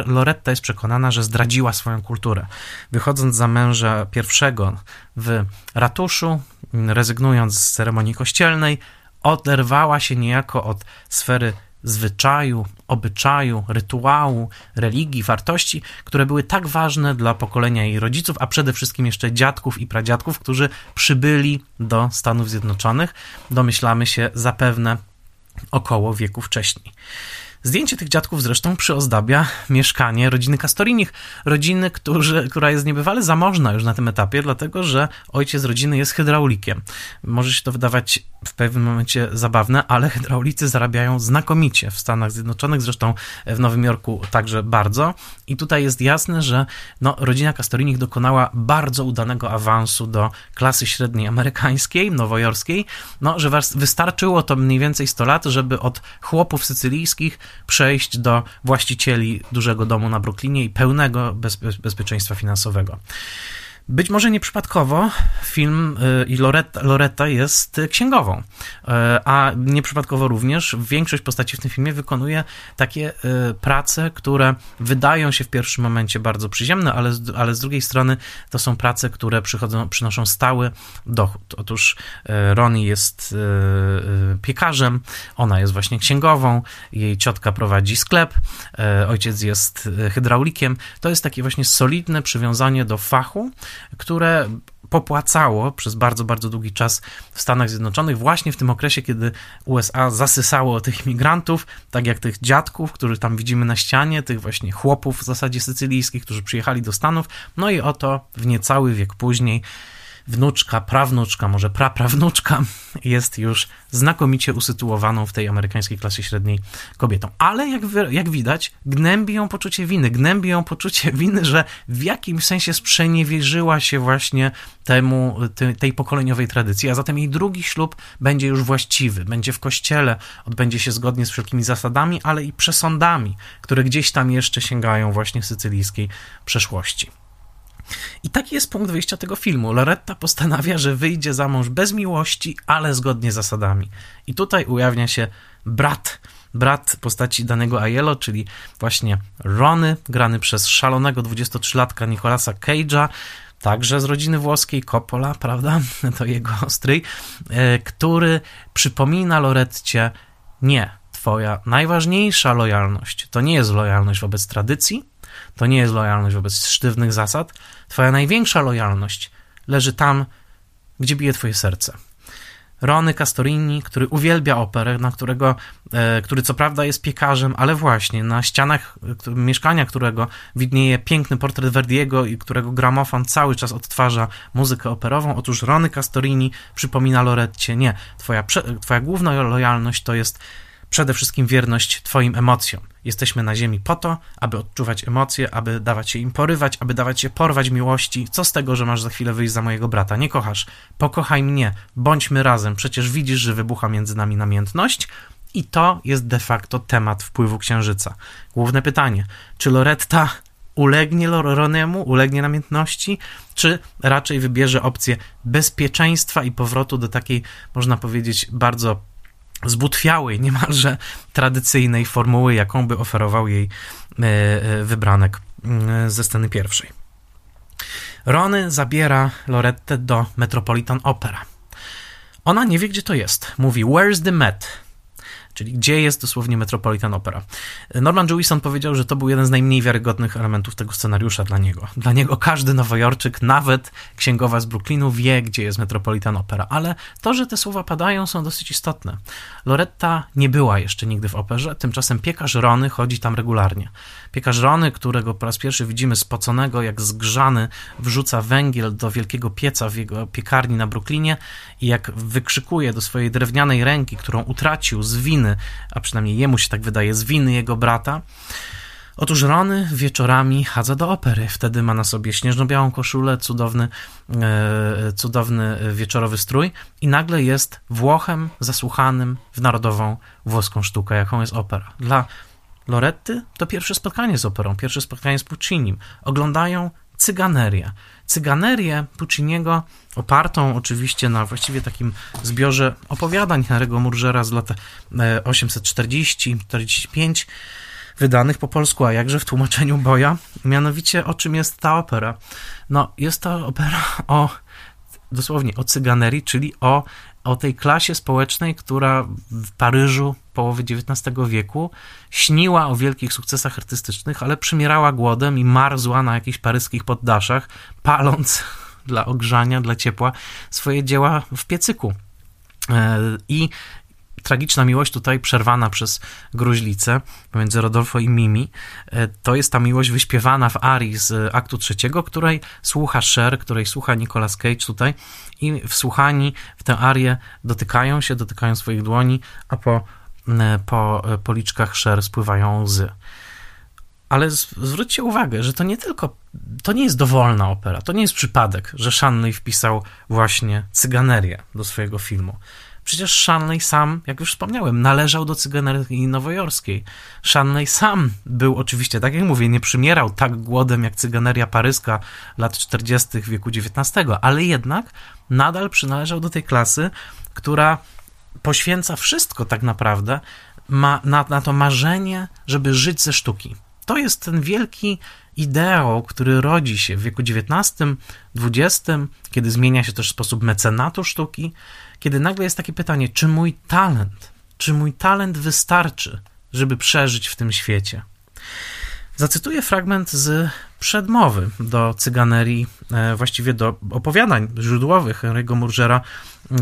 Loretta jest przekonana, że zdradziła swoją kulturę. Wychodząc za męża pierwszego w ratuszu, rezygnując z ceremonii kościelnej, oderwała się niejako od sfery zwyczaju, obyczaju, rytuału, religii, wartości, które były tak ważne dla pokolenia jej rodziców, a przede wszystkim jeszcze dziadków i pradziadków, którzy przybyli do Stanów Zjednoczonych, domyślamy się zapewne około wieku wcześniej. Zdjęcie tych dziadków zresztą przyozdabia mieszkanie rodziny Castorinich, rodziny, którzy, która jest niebywale zamożna już na tym etapie, dlatego że ojciec rodziny jest hydraulikiem. Może się to wydawać w pewnym momencie zabawne, ale hydraulicy zarabiają znakomicie w Stanach Zjednoczonych, zresztą w Nowym Jorku także bardzo. I tutaj jest jasne, że no, rodzina Castorinich dokonała bardzo udanego awansu do klasy średniej amerykańskiej, nowojorskiej, no, że wystarczyło to mniej więcej 100 lat, żeby od chłopów sycylijskich przejść do właścicieli dużego domu na Brooklynie i pełnego bezpieczeństwa finansowego. Być może nieprzypadkowo film y, i Loretta, Loretta jest księgową, y, a nieprzypadkowo również większość postaci w tym filmie wykonuje takie y, prace, które wydają się w pierwszym momencie bardzo przyziemne, ale, ale z drugiej strony to są prace, które przychodzą, przynoszą stały dochód. Otóż Ronnie jest piekarzem, ona jest właśnie księgową, jej ciotka prowadzi sklep, ojciec jest hydraulikiem. To jest takie właśnie solidne przywiązanie do fachu, które popłacało przez bardzo, bardzo długi czas w Stanach Zjednoczonych, właśnie w tym okresie, kiedy USA zasysało tych imigrantów, tak jak tych dziadków, których tam widzimy na ścianie, tych właśnie chłopów w zasadzie sycylijskich, którzy przyjechali do Stanów. No i oto w niecały wiek później wnuczka, prawnuczka, może praprawnuczka jest już znakomicie usytuowaną w tej amerykańskiej klasie średniej kobietą. Ale jak, jak widać, gnębi ją poczucie winy. Gnębi ją poczucie winy, że w jakimś sensie sprzeniewierzyła się właśnie temu, tej pokoleniowej tradycji, a zatem jej drugi ślub będzie już właściwy, będzie w kościele, odbędzie się zgodnie z wszelkimi zasadami, ale i przesądami, które gdzieś tam jeszcze sięgają właśnie sycylijskiej przeszłości. I taki jest punkt wyjścia tego filmu. Loretta postanawia, że wyjdzie za mąż bez miłości, ale zgodnie z zasadami. I tutaj ujawnia się brat brat postaci danego Aiello, czyli właśnie Rony, grany przez szalonego 23-latka Nicolasa Cage'a, także z rodziny włoskiej, Coppola, prawda, to jego stryj, e, który przypomina Loretcie, nie, twoja najważniejsza lojalność to nie jest lojalność wobec tradycji, to nie jest lojalność wobec sztywnych zasad. Twoja największa lojalność leży tam, gdzie bije twoje serce. Rony Castorini, który uwielbia operę, na którego, e, który co prawda jest piekarzem, ale właśnie na ścianach e, mieszkania, którego widnieje piękny portret Verdiego i którego gramofon cały czas odtwarza muzykę operową. Otóż Rony Castorini przypomina Loretcie, nie, twoja, twoja główna lojalność to jest przede wszystkim wierność Twoim emocjom. Jesteśmy na ziemi po to, aby odczuwać emocje, aby dawać się im porywać, aby dawać się porwać miłości. Co z tego, że masz za chwilę wyjść za mojego brata? Nie kochasz. Pokochaj mnie, bądźmy razem. Przecież widzisz, że wybucha między nami namiętność. I to jest de facto temat wpływu księżyca. Główne pytanie: czy Loretta ulegnie Ronemu, ulegnie namiętności, czy raczej wybierze opcję bezpieczeństwa i powrotu do takiej, można powiedzieć, bardzo zbutwiałej, niemalże tradycyjnej formuły, jaką by oferował jej e, e, wybranek mm, ze sceny pierwszej. Rony zabiera Lorettę do Metropolitan Opera. Ona nie wie, gdzie to jest. Mówi, where's the Met? Czyli gdzie jest dosłownie Metropolitan Opera. Norman Jewison powiedział, że to był jeden z najmniej wiarygodnych elementów tego scenariusza dla niego. Dla niego każdy nowojorczyk, nawet księgowa z Brooklynu wie, gdzie jest Metropolitan Opera, ale to, że te słowa padają są dosyć istotne. Loretta nie była jeszcze nigdy w operze, tymczasem piekarz Rony chodzi tam regularnie. Piekarz Rony, którego po raz pierwszy widzimy spoconego, jak zgrzany, wrzuca węgiel do wielkiego pieca w jego piekarni na Brooklynie i jak wykrzykuje do swojej drewnianej ręki, którą utracił z winy, a przynajmniej jemu się tak wydaje, z winy jego brata, Otóż Rony wieczorami chadza do opery. Wtedy ma na sobie śnieżno-białą koszulę, cudowny, e, cudowny wieczorowy strój i nagle jest Włochem zasłuchanym w narodową włoską sztukę, jaką jest opera. Dla Loretty to pierwsze spotkanie z operą, pierwsze spotkanie z Puccinim. Oglądają cyganerię. Cyganerię Pucciniego, opartą oczywiście na właściwie takim zbiorze opowiadań Henry'ego Murgera z lat 840-45, e, wydanych po polsku, a jakże w tłumaczeniu Boja. Mianowicie o czym jest ta opera? No, jest to opera o dosłownie o cyganerii, czyli o, o tej klasie społecznej, która w Paryżu połowy XIX wieku śniła o wielkich sukcesach artystycznych, ale przymierała głodem i marzła na jakichś paryskich poddaszach, paląc dla ogrzania, dla ciepła swoje dzieła w piecyku. E, I tragiczna miłość tutaj przerwana przez gruźlicę pomiędzy Rodolfo i Mimi. E, to jest ta miłość wyśpiewana w arii z aktu trzeciego, której słucha Cher, której słucha Nicolas Cage tutaj i wsłuchani w tę arię dotykają się, dotykają swoich dłoni, a po, e, po policzkach Cher spływają łzy. Ale zwróćcie uwagę, że to nie tylko, to nie jest dowolna opera, to nie jest przypadek, że Shanley wpisał właśnie cyganerię do swojego filmu. Przecież Shanley sam, jak już wspomniałem, należał do cyganerii nowojorskiej. Shanley sam był oczywiście, tak jak mówię, nie przymierał tak głodem jak cyganeria paryska lat 40. wieku XIX, ale jednak nadal przynależał do tej klasy, która poświęca wszystko tak naprawdę ma, na, na to marzenie, żeby żyć ze sztuki. To jest ten wielki ideał, który rodzi się w wieku XIX, XX, kiedy zmienia się też sposób mecenatu sztuki, kiedy nagle jest takie pytanie, czy mój talent, czy mój talent wystarczy, żeby przeżyć w tym świecie? Zacytuję fragment z przedmowy do cyganerii, e, właściwie do opowiadań źródłowych Henry'ego Murgera,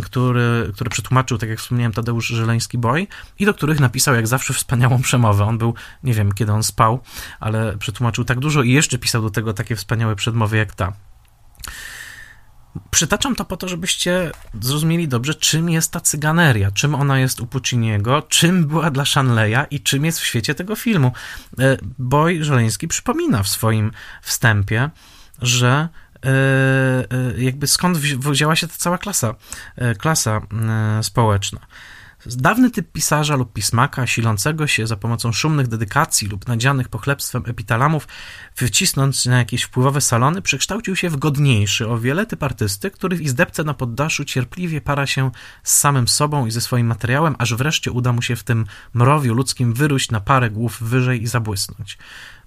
który, który przetłumaczył, tak jak wspomniałem, Tadeusz Żeleński-Boj i do których napisał jak zawsze wspaniałą przemowę. On był, nie wiem kiedy on spał, ale przetłumaczył tak dużo i jeszcze pisał do tego takie wspaniałe przedmowy jak ta. Przytaczam to po to, żebyście zrozumieli dobrze, czym jest ta cyganeria, czym ona jest u Pucciniego, czym była dla Shanleya i czym jest w świecie tego filmu. E, Boj Żeleński przypomina w swoim wstępie, że jakby skąd wzięła się ta cała klasa, klasa społeczna. Dawny typ pisarza lub pismaka, silącego się za pomocą szumnych dedykacji lub nadzianych pochlebstwem epitalamów, wycisnąc na jakieś wpływowe salony, przekształcił się w godniejszy o wiele typ artysty, który w izdebce na poddaszu cierpliwie para się z samym sobą i ze swoim materiałem, aż wreszcie uda mu się w tym mrowiu ludzkim wyróść na parę głów wyżej i zabłysnąć.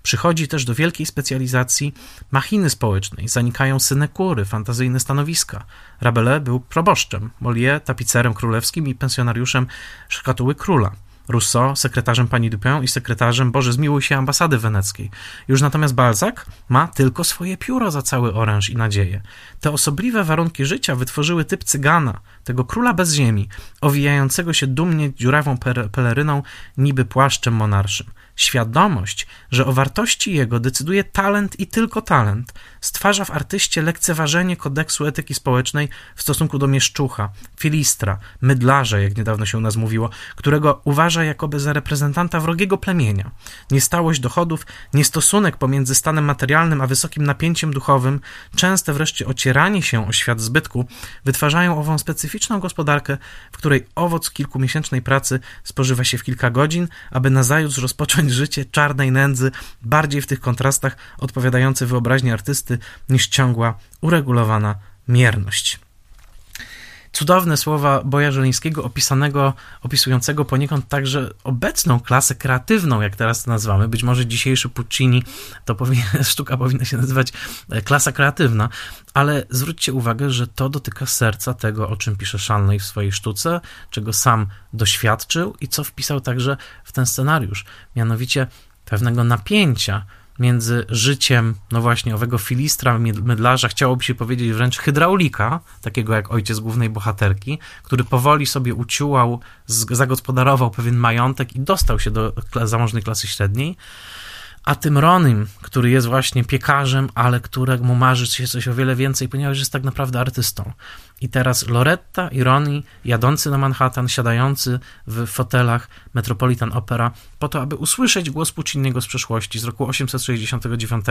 Przychodzi też do wielkiej specjalizacji machiny społecznej, zanikają synekury, fantazyjne stanowiska. Rabelais był proboszczem, Molière tapicerem królewskim i pensjonariuszem szkatuły króla. Rousseau sekretarzem pani Dupin i sekretarzem, Boże zmiłuj się, ambasady weneckiej. Już natomiast Balzac ma tylko swoje pióro za cały oręż i nadzieję. Te osobliwe warunki życia wytworzyły typ cygana, tego króla bez ziemi, owijającego się dumnie dziurawą peleryną, niby płaszczem monarszym. Świadomość, że o wartości jego decyduje talent i tylko talent, stwarza w artyście lekceważenie kodeksu etyki społecznej w stosunku do mieszczucha, filistra, mydlarza, jak niedawno się u nas mówiło, którego uważa jakoby za reprezentanta wrogiego plemienia. Niestałość dochodów, niestosunek pomiędzy stanem materialnym a wysokim napięciem duchowym, częste wreszcie ocieranie się o świat zbytku, wytwarzają ową specyficzną gospodarkę, w której owoc kilkumiesięcznej pracy spożywa się w kilka godzin, aby nazajutrz rozpocząć życie czarnej nędzy, bardziej w tych kontrastach odpowiadające wyobraźni artysty niż ciągła, uregulowana mierność. Cudowne słowa Boja Żeleńskiego opisanego, opisującego poniekąd także obecną klasę kreatywną, jak teraz to nazywamy. Być może dzisiejszy Puccini to powinien, sztuka powinna się nazywać e, klasa kreatywna, ale zwróćcie uwagę, że to dotyka serca tego, o czym pisze Szalnej w swojej sztuce, czego sam doświadczył i co wpisał także w ten scenariusz. Mianowicie pewnego napięcia, między życiem, no właśnie, owego filistra, mydlarza, chciałoby się powiedzieć wręcz hydraulika, takiego jak ojciec głównej bohaterki, który powoli sobie uciułał, zagospodarował pewien majątek i dostał się do zamożnej klasy średniej, a tym Ronym, który jest właśnie piekarzem, ale któremu marzy się coś o wiele więcej, ponieważ jest tak naprawdę artystą. I teraz Loretta i Ronnie jadący na Manhattan, siadający w fotelach Metropolitan Opera, po to, aby usłyszeć głos Pucciniego z przeszłości, z roku 869,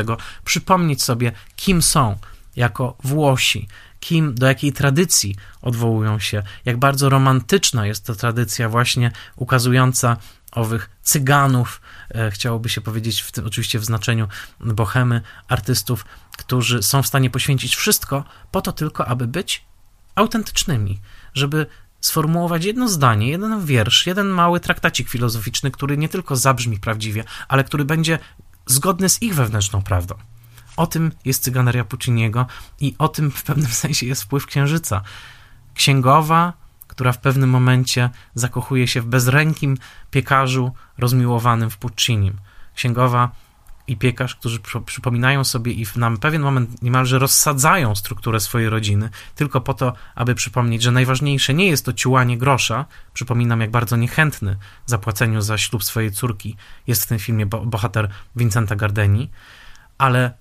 przypomnieć sobie, kim są jako Włosi, kim, do jakiej tradycji odwołują się, jak bardzo romantyczna jest to tradycja właśnie ukazująca owych cyganów, e, chciałoby się powiedzieć, w tym, oczywiście w znaczeniu bohemy, artystów, którzy są w stanie poświęcić wszystko po to tylko, aby być autentycznymi, żeby sformułować jedno zdanie, jeden wiersz, jeden mały traktacik filozoficzny, który nie tylko zabrzmi prawdziwie, ale który będzie zgodny z ich wewnętrzną prawdą. O tym jest cyganeria Pucciniego i o tym w pewnym sensie jest wpływ księżyca. Księgowa, która w pewnym momencie zakochuje się w bezrękim piekarzu rozmiłowanym w Puccinim. Księgowa i piekarz, którzy przypominają sobie i na pewien moment niemalże rozsadzają strukturę swojej rodziny, tylko po to, aby przypomnieć, że najważniejsze nie jest to ciułanie grosza. Przypominam, jak bardzo niechętny zapłaceniu za ślub swojej córki jest w tym filmie bohater Vincenta Gardeni, ale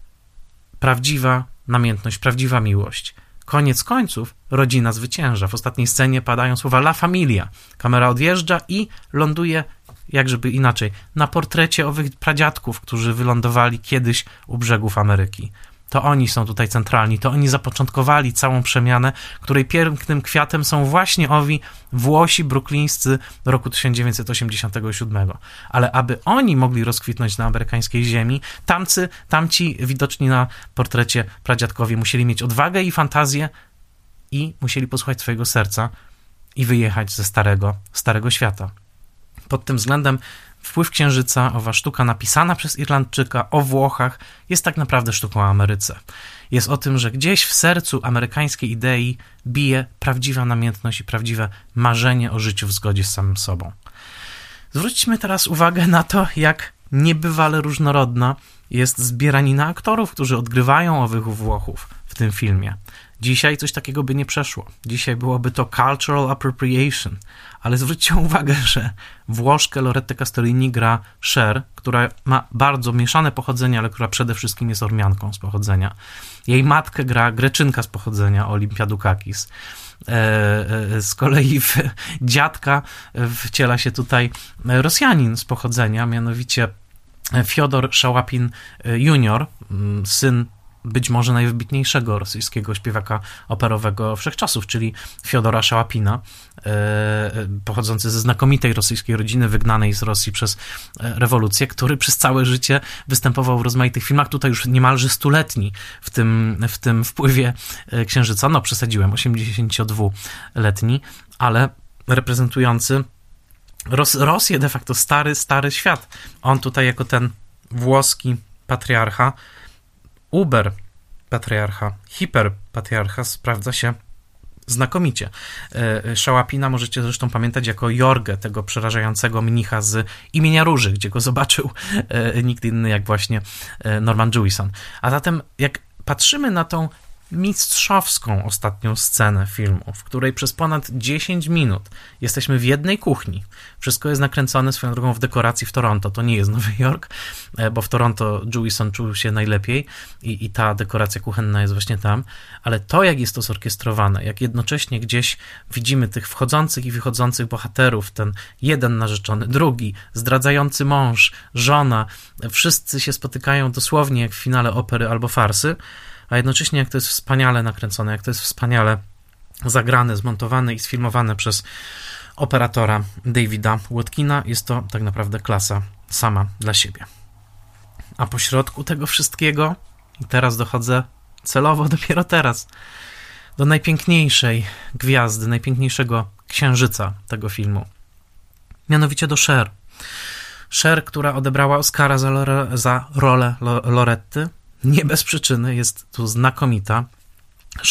prawdziwa namiętność, prawdziwa miłość. Koniec końców rodzina zwycięża. W ostatniej scenie padają słowa La Familia. Kamera odjeżdża i ląduje, jak żeby inaczej, na portrecie owych pradziadków, którzy wylądowali kiedyś u brzegów Ameryki. To oni są tutaj centralni, to oni zapoczątkowali całą przemianę, której pięknym kwiatem są właśnie owi Włosi bruklińscy roku 1987. Ale aby oni mogli rozkwitnąć na amerykańskiej ziemi, tamcy, tamci widoczni na portrecie pradziadkowie musieli mieć odwagę i fantazję i musieli posłuchać swojego serca i wyjechać ze starego, starego świata. Pod tym względem Wpływ Księżyca, owa sztuka napisana przez Irlandczyka o Włochach, jest tak naprawdę sztuką o Ameryce. Jest o tym, że gdzieś w sercu amerykańskiej idei bije prawdziwa namiętność i prawdziwe marzenie o życiu w zgodzie z samym sobą. Zwróćmy teraz uwagę na to, jak niebywale różnorodna jest zbieranina aktorów, którzy odgrywają owych Włochów w tym filmie. Dzisiaj coś takiego by nie przeszło. Dzisiaj byłoby to cultural appropriation. Ale zwróćcie uwagę, że Włoszkę Lorette Castellini gra Cher, która ma bardzo mieszane pochodzenie, ale która przede wszystkim jest Ormianką z pochodzenia. Jej matkę gra Greczynka z pochodzenia, Olimpia Dukakis. E, e, z kolei w dziadka wciela się tutaj Rosjanin z pochodzenia, mianowicie Fiodor Szałapin junior, syn być może najwybitniejszego rosyjskiego śpiewaka operowego wszechczasów, czyli Fiodora Szałapina, e, e, pochodzący ze znakomitej rosyjskiej rodziny, wygnanej z Rosji przez e, rewolucję, który przez całe życie występował w rozmaitych filmach, tutaj już niemalże stuletni w tym, w tym wpływie Księżyca, no przesadziłem, 82-letni, ale reprezentujący Ros Rosję, de facto stary, stary świat. On tutaj jako ten włoski patriarcha Uber patriarcha, hiperpatriarcha sprawdza się znakomicie. E, Szałapina możecie zresztą pamiętać jako Jorgę, tego przerażającego mnicha z imienia Róży, gdzie go zobaczył e, nikt inny jak właśnie e, Norman Jewison. A zatem jak patrzymy na tą mistrzowską ostatnią scenę filmu, w której przez ponad 10 minut jesteśmy w jednej kuchni. Wszystko jest nakręcone swoją drogą w dekoracji w Toronto. To nie jest Nowy Jork, e, bo w Toronto Jewison czuł się najlepiej i, i ta dekoracja kuchenna jest właśnie tam, ale to, jak jest to zorkiestrowane, jak jednocześnie gdzieś widzimy tych wchodzących i wychodzących bohaterów, ten jeden narzeczony, drugi, zdradzający mąż, żona, wszyscy się spotykają dosłownie jak w finale opery albo farsy, a jednocześnie jak to jest wspaniale nakręcone, jak to jest wspaniale zagrane, zmontowane i sfilmowane przez operatora Davida Watkina, jest to tak naprawdę klasa sama dla siebie. A pośrodku tego wszystkiego, i teraz dochodzę celowo dopiero teraz, do najpiękniejszej gwiazdy, najpiękniejszego księżyca tego filmu. Mianowicie do Cher. Cher, która odebrała Oscara za, za rolę Loretty, nie bez przyczyny, jest tu znakomita.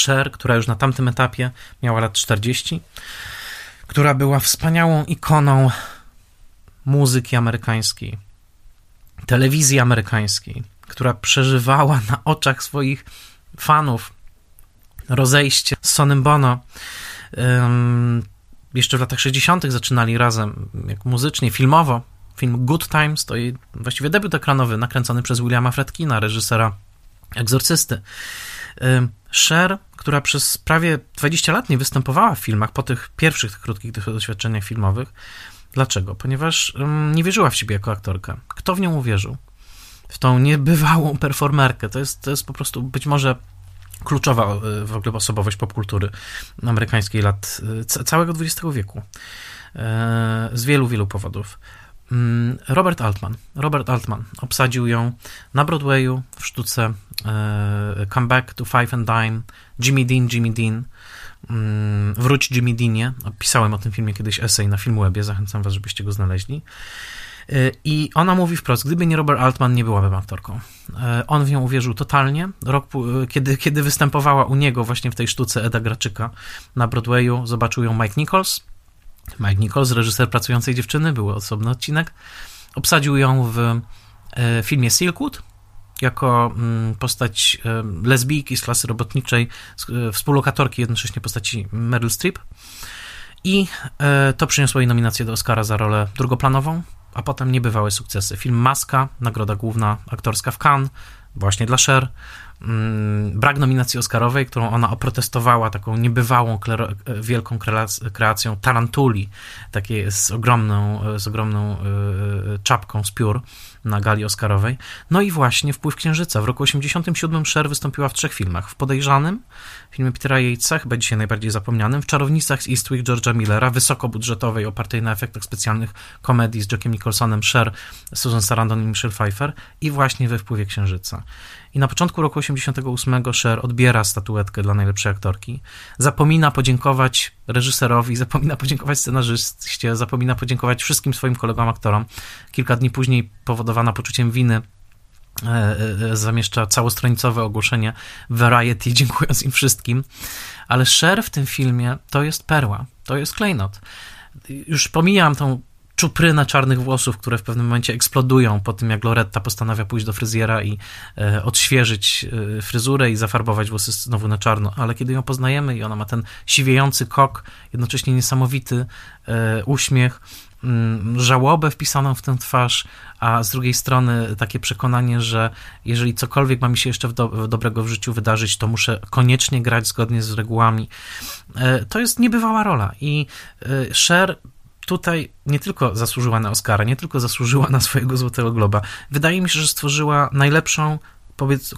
Cher, która już na tamtym etapie miała lat 40, która była wspaniałą ikoną muzyki amerykańskiej, telewizji amerykańskiej, która przeżywała na oczach swoich fanów rozejście z Sonem Bono. Um, jeszcze w latach 60. zaczynali razem, jak muzycznie, filmowo. Film Good Times to jej właściwie debiut ekranowy, nakręcony przez Williama Fredkina, reżysera Egzorcysty. Cher, która przez prawie 20 lat nie występowała w filmach po tych pierwszych tych krótkich doświadczeniach filmowych. Dlaczego? Ponieważ nie wierzyła w siebie jako aktorka. Kto w nią uwierzył? W tą niebywałą performerkę. To jest, to jest po prostu być może kluczowa e, w ogóle osobowość popkultury amerykańskiej lat e, całego XX wieku. E, z wielu, wielu powodów. Mm, Robert Altman. Robert Altman obsadził ją na Broadwayu w sztuce Come Back to Five and Dime, Jimmy Dean, Jimmy Dean. Mm, Wróć Jimmy Deanie. Pisałem o tym filmie kiedyś esej na Filmwebie, zachęcam was, żebyście go znaleźli. I ona mówi wprost, gdyby nie Robert Altman, nie byłabym aktorką. E, on w nią uwierzył totalnie. Rok, e, kiedy, kiedy występowała u niego właśnie w tej sztuce Eda Graczyka na Broadwayu, zobaczył ją Mike Nichols. Mike Nichols, reżyser Pracującej Dziewczyny, był osobny odcinek. Obsadził ją w e, filmie Silkwood, jako mm, postać lesbijki z klasy robotniczej, współlokatorki jednocześnie postaci Meryl Streep. I to przyniosło jej nominację do Oscara za rolę drugoplanową a potem niebywałe sukcesy. Film Maska, nagroda główna aktorska w Cannes, właśnie dla Cher. Mm, brak nominacji Oscarowej, którą ona oprotestowała taką niebywałą, wielką kreacją Tarantuli, takiej z ogromną, z ogromną e, e, czapką z piór na gali Oscarowej. No i właśnie Wpływ Księżyca. W roku 87 Cher wystąpiła w trzech filmach. W Podejrzanym, filmie Petera Yatesa, chyba dzisiaj najbardziej zapomnianym, w Czarownicach z Eastwick George'a Millera, wysokobudżetowej, opartej na efektach specjalnych komedii z Jackiem Nicholsonem, Cher, Susan Sarandon i Michelle Pfeiffer i właśnie we Wpływie Księżyca. I na początku roku 88 Cher odbiera statuetkę dla najlepszej aktorki. Zapomina podziękować reżyserowi, zapomina podziękować scenarzyście, zapomina podziękować wszystkim swoim kolegom aktorom. Kilka dni później, powodowana poczuciem winy, e, e, zamieszcza całostronicowe ogłoszenie Variety, dziękując im wszystkim. Ale Cher w tym filmie to jest perła, to jest klejnot. Już pomijam tą czuprynę czarnych włosów, które w pewnym momencie eksplodują po tym, jak Loretta postanawia pójść do fryzjera i e, odświeżyć e, fryzurę i zafarbować włosy znowu na czarno. Ale kiedy ją poznajemy i ona ma ten siwiejący kok, jednocześnie niesamowity e, uśmiech, mm, żałobę wpisaną w tę twarz, a z drugiej strony takie przekonanie, że jeżeli cokolwiek ma mi się jeszcze w do, w dobrego w życiu wydarzyć, to muszę koniecznie grać zgodnie z regułami. E, to jest niebywała rola i e, Cher tutaj nie tylko zasłużyła na Oscara, nie tylko zasłużyła na swojego Złotego Globa. Wydaje mi się, że stworzyła najlepszą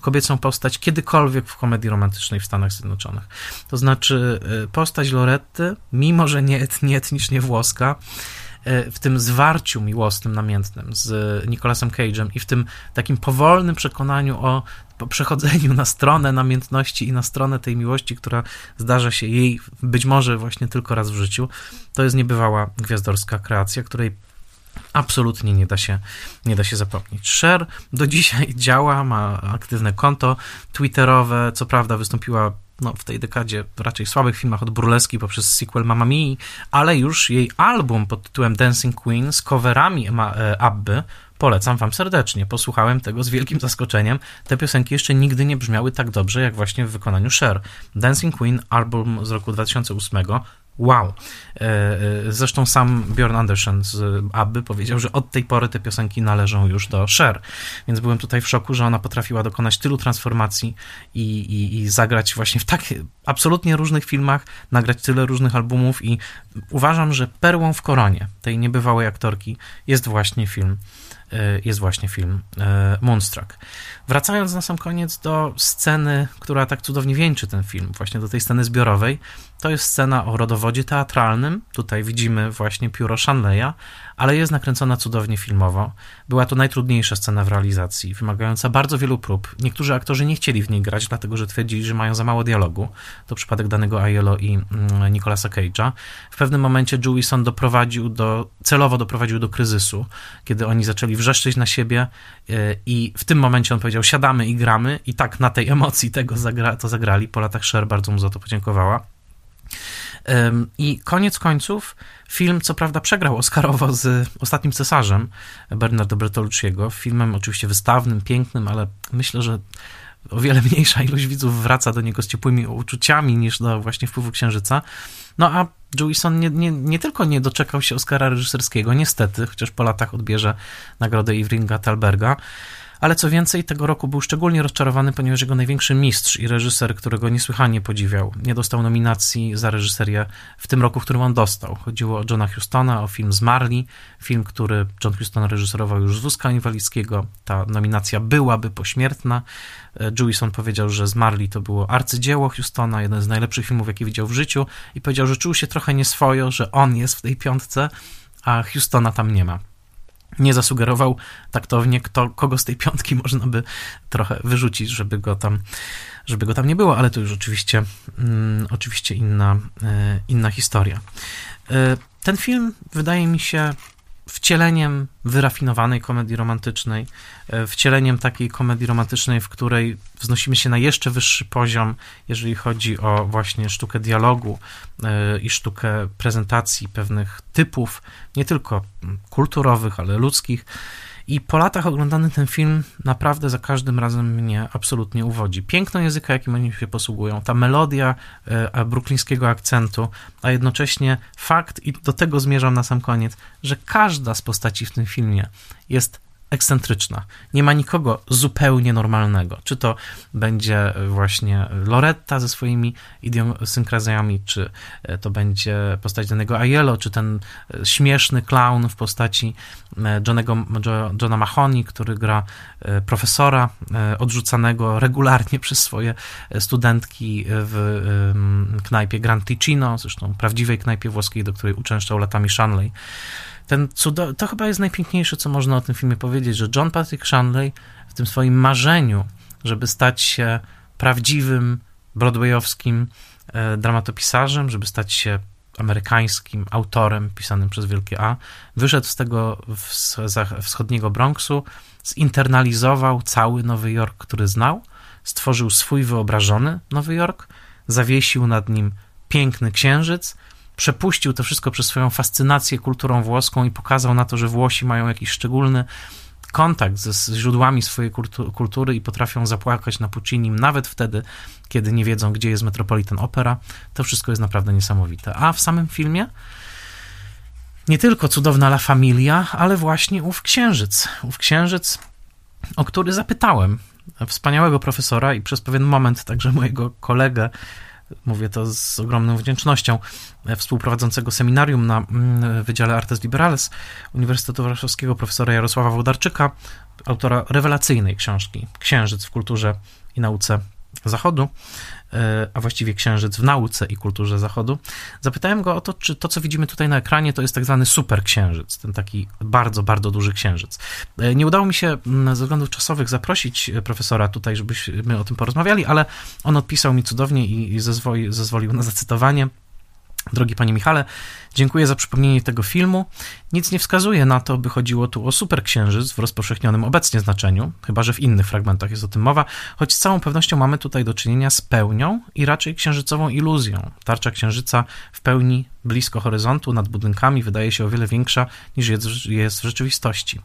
kobiecą postać kiedykolwiek w komedii romantycznej w Stanach Zjednoczonych. To znaczy y, postać Loretty, mimo że nie, nie etnicznie włoska, w tym zwarciu miłosnym, namiętnym z Nicolasem Cage'em i w tym takim powolnym przekonaniu o przechodzeniu na stronę namiętności i na stronę tej miłości, która zdarza się jej być może właśnie tylko raz w życiu, to jest niebywała gwiazdorska kreacja, której absolutnie nie da się, nie da się zapomnieć. Cher do dzisiaj działa, ma aktywne konto twitterowe, co prawda wystąpiła no, w tej dekadzie raczej słabych filmach od burleski poprzez sequel Mamma Mia, ale już jej album pod tytułem Dancing Queen z coverami e, Abby Polecam Wam serdecznie. Posłuchałem tego z wielkim zaskoczeniem. Te piosenki jeszcze nigdy nie brzmiały tak dobrze, jak właśnie w wykonaniu Cher. Dancing Queen, album z roku 2008. Wow. E, e, zresztą sam Bjorn Andersen z ABBY powiedział, że od tej pory te piosenki należą już do Cher. Więc byłem tutaj w szoku, że ona potrafiła dokonać tylu transformacji i, i, i zagrać właśnie w tak absolutnie różnych filmach, nagrać tyle różnych albumów i uważam, że perłą w koronie tej niebywałej aktorki jest właśnie film jest właśnie film e, Moonstruck. Wracając na sam koniec do sceny, która tak cudownie wieńczy ten film, właśnie do tej sceny zbiorowej, to jest scena o rodowodzie teatralnym. Tutaj widzimy właśnie pióro Shanleya, ale jest nakręcona cudownie filmowo. Była to najtrudniejsza scena w realizacji, wymagająca bardzo wielu prób. Niektórzy aktorzy nie chcieli w niej grać, dlatego że twierdzili, że mają za mało dialogu. to przypadek danego Aiello i mm, Nicolasa Cage'a. W pewnym momencie Jewison doprowadził do, celowo doprowadził do kryzysu, kiedy oni zaczęli wrzeszczeć na siebie i w tym momencie on powiedział, siadamy i gramy i tak na tej emocji tego zagra, to zagrali. Po latach Sher bardzo mu za to podziękowała. I koniec końców film, co prawda, przegrał Oscarowo z Ostatnim Cesarzem Bernardo Bertolucciego, filmem oczywiście wystawnym, pięknym, ale myślę, że o wiele mniejsza ilość widzów wraca do niego z ciepłymi uczuciami niż do właśnie wpływu Księżyca. No a Jewison nie, nie, nie tylko nie doczekał się Oscara reżyserskiego, niestety, chociaż po latach odbierze nagrodę Ivringa Talberga, ale co więcej, tego roku był szczególnie rozczarowany, ponieważ jego największy mistrz i reżyser, którego niesłychanie podziwiał, nie dostał nominacji za reżyserię w tym roku, w którym on dostał. Chodziło o Johna Hustona, o film Zmarli, film, który John Huston reżyserował już z wózka inwalidzkiego. Ta nominacja byłaby pośmiertna. E, Jewison powiedział, że Zmarli to było arcydzieło Hustona, jeden z najlepszych filmów, jaki widział w życiu i powiedział, że czuł się trochę nieswojo, że on jest w tej piątce, a Hustona tam nie ma nie zasugerował taktownie, kto, kogo z tej piątki można by trochę wyrzucić, żeby go tam, żeby go tam nie było, ale to już oczywiście, mm, oczywiście inna, e, inna historia. E, ten film wydaje mi się wcieleniem wyrafinowanej komedii romantycznej, e, wcieleniem takiej komedii romantycznej, w której wznosimy się na jeszcze wyższy poziom, jeżeli chodzi o właśnie sztukę dialogu e, i sztukę prezentacji pewnych typów, nie tylko kulturowych, ale ludzkich. I po latach oglądany ten film naprawdę za każdym razem mnie absolutnie uwodzi. Piękno języka, jakim oni się posługują, ta melodia e, bruklińskiego akcentu, a jednocześnie fakt, i do tego zmierzam na sam koniec, że każda z postaci w tym filmie jest ekscentryczna. Nie ma nikogo zupełnie normalnego. Czy to będzie właśnie Loretta ze swoimi idiosynkrazjami, czy to będzie postać danego Aiello, czy ten śmieszny clown w postaci e, Johnego, Johna Mahoney, który gra e, profesora e, odrzucanego regularnie przez swoje studentki w knajpie Grand Ticino, zresztą prawdziwej knajpie włoskiej, do której uczęszczał latami Shanley ten cudo, to chyba jest najpiękniejsze, co można o tym filmie powiedzieć, że John Patrick Shanley w tym swoim marzeniu, żeby stać się prawdziwym broadwayowskim e, dramatopisarzem, żeby stać się amerykańskim autorem pisanym przez wielkie A, wyszedł z tego wschodniego Bronxu, zinternalizował cały Nowy Jork, który znał, stworzył swój wyobrażony Nowy Jork, zawiesił nad nim piękny księżyc, przepuścił to wszystko przez swoją fascynację kulturą włoską i pokazał na to, że Włosi mają jakiś szczególny kontakt ze źródłami swojej kultury i potrafią zapłakać na Puccinim nawet wtedy, kiedy nie wiedzą, gdzie jest Metropolitan Opera. To wszystko jest naprawdę niesamowite. A w samym filmie nie tylko cudowna La Familia, ale właśnie ów księżyc. Ów księżyc, o który zapytałem wspaniałego profesora i przez pewien moment także mojego kolegę mówię to z ogromną wdzięcznością, e, współprowadzącego seminarium na mm, Wydziale Artes Liberales Uniwersytetu Warszawskiego profesora Jarosława Wodarczyka, autora rewelacyjnej książki Księżyc w kulturze i nauce Zachodu, a właściwie księżyc w nauce i kulturze Zachodu. Zapytałem go o to, czy to, co widzimy tutaj na ekranie, to jest tak zwany superksiężyc, ten taki bardzo, bardzo duży księżyc. E, nie udało mi się mm, ze względów czasowych zaprosić profesora tutaj, żebyśmy o tym porozmawiali, ale on odpisał mi cudownie i zezwolił na zacytowanie. Drogi panie Michale, dziękuję za przypomnienie tego filmu. Nic nie wskazuje na to, by chodziło tu o superksiężyc w rozpowszechnionym obecnie znaczeniu, chyba że w innych fragmentach jest o tym mowa, choć z całą pewnością mamy tutaj do czynienia z pełnią i raczej księżycową iluzją. Tarcza księżyca w pełni blisko horyzontu, nad budynkami, wydaje się o wiele większa niż jest w rzeczywistości.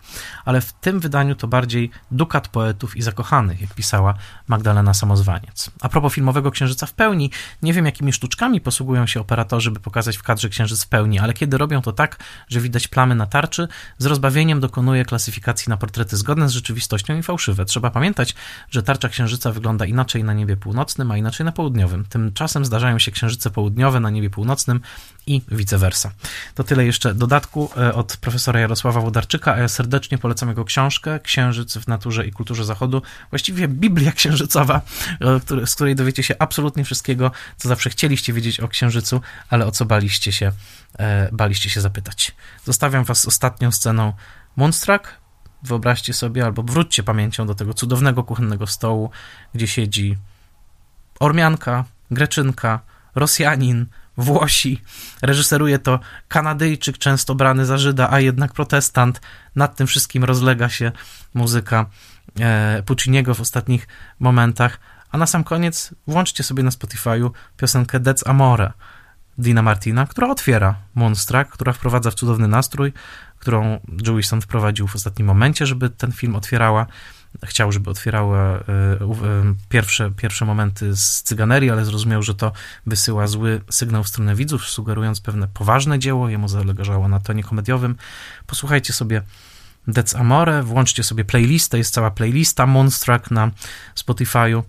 Ale w tym wydaniu to bardziej dukat poetów i zakochanych, jak pisała Magdalena Samozwaniec. A propos filmowego księżyca w pełni, nie wiem jakimi sztuczkami posługują się operatorzy, by pokazać w kadrze księżyc w pełni, ale kiedy robią to tak, że widać plamy na tarczy, z rozbawieniem dokonuje klasyfikacji na portrety zgodne z rzeczywistością i fałszywe. Trzeba pamiętać, że tarcza księżyca wygląda inaczej na niebie północnym, a inaczej na południowym. Tymczasem zdarzają się księżyce południowe na niebie północnym i vice versa. To tyle jeszcze dodatku e, od profesora Jarosława Wodarczyka, a ja serdecznie polecam jego książkę Księżyc w naturze i kulturze zachodu, właściwie Biblia księżycowa, z której dowiecie się absolutnie wszystkiego, co zawsze chcieliście wiedzieć o księżycu, ale o co baliście się, e, baliście się zapytać. Zostawiam was ostatnią sceną Moonstruck. Wyobraźcie sobie, albo wróćcie pamięcią do tego cudownego kuchennego stołu, gdzie siedzi Ormianka, Greczynka, Rosjanin, Włosi. Reżyseruje to Kanadyjczyk, często brany za Żyda, a jednak protestant. Nad tym wszystkim rozlega się muzyka e, Pucciniego w ostatnich momentach. A na sam koniec włączcie sobie na Spotify'u piosenkę Dec Amore Dina Martina, która otwiera Moonstruck, która wprowadza w cudowny nastrój, którą Jewison wprowadził w ostatnim momencie, żeby ten film otwierała. Chciał, żeby otwierała e, e, pierwsze, pierwsze momenty z cyganerii, ale zrozumiał, że to wysyła zły sygnał w stronę widzów, sugerując pewne poważne dzieło. Jemu zależało na tonie komediowym. Posłuchajcie sobie Dec Amore, włączcie sobie playlistę, jest cała playlista Moonstruck na Spotify'u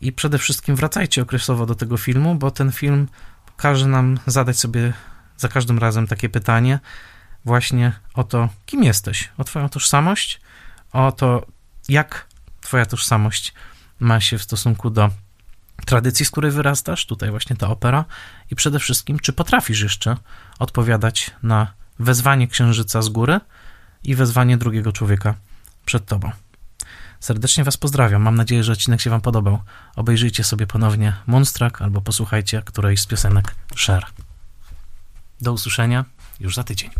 i przede wszystkim wracajcie okresowo do tego filmu, bo ten film każe nam zadać sobie za każdym razem takie pytanie właśnie o to, kim jesteś, o twoją tożsamość, o to, jak twoja tożsamość ma się w stosunku do tradycji, z której wyrastasz, tutaj właśnie ta opera, i przede wszystkim, czy potrafisz jeszcze odpowiadać na wezwanie księżyca z góry i wezwanie drugiego człowieka przed tobą. Serdecznie Was pozdrawiam. Mam nadzieję, że odcinek się Wam podobał. Obejrzyjcie sobie ponownie Moonstruck albo posłuchajcie którejś z piosenek Cher. Do usłyszenia już za tydzień.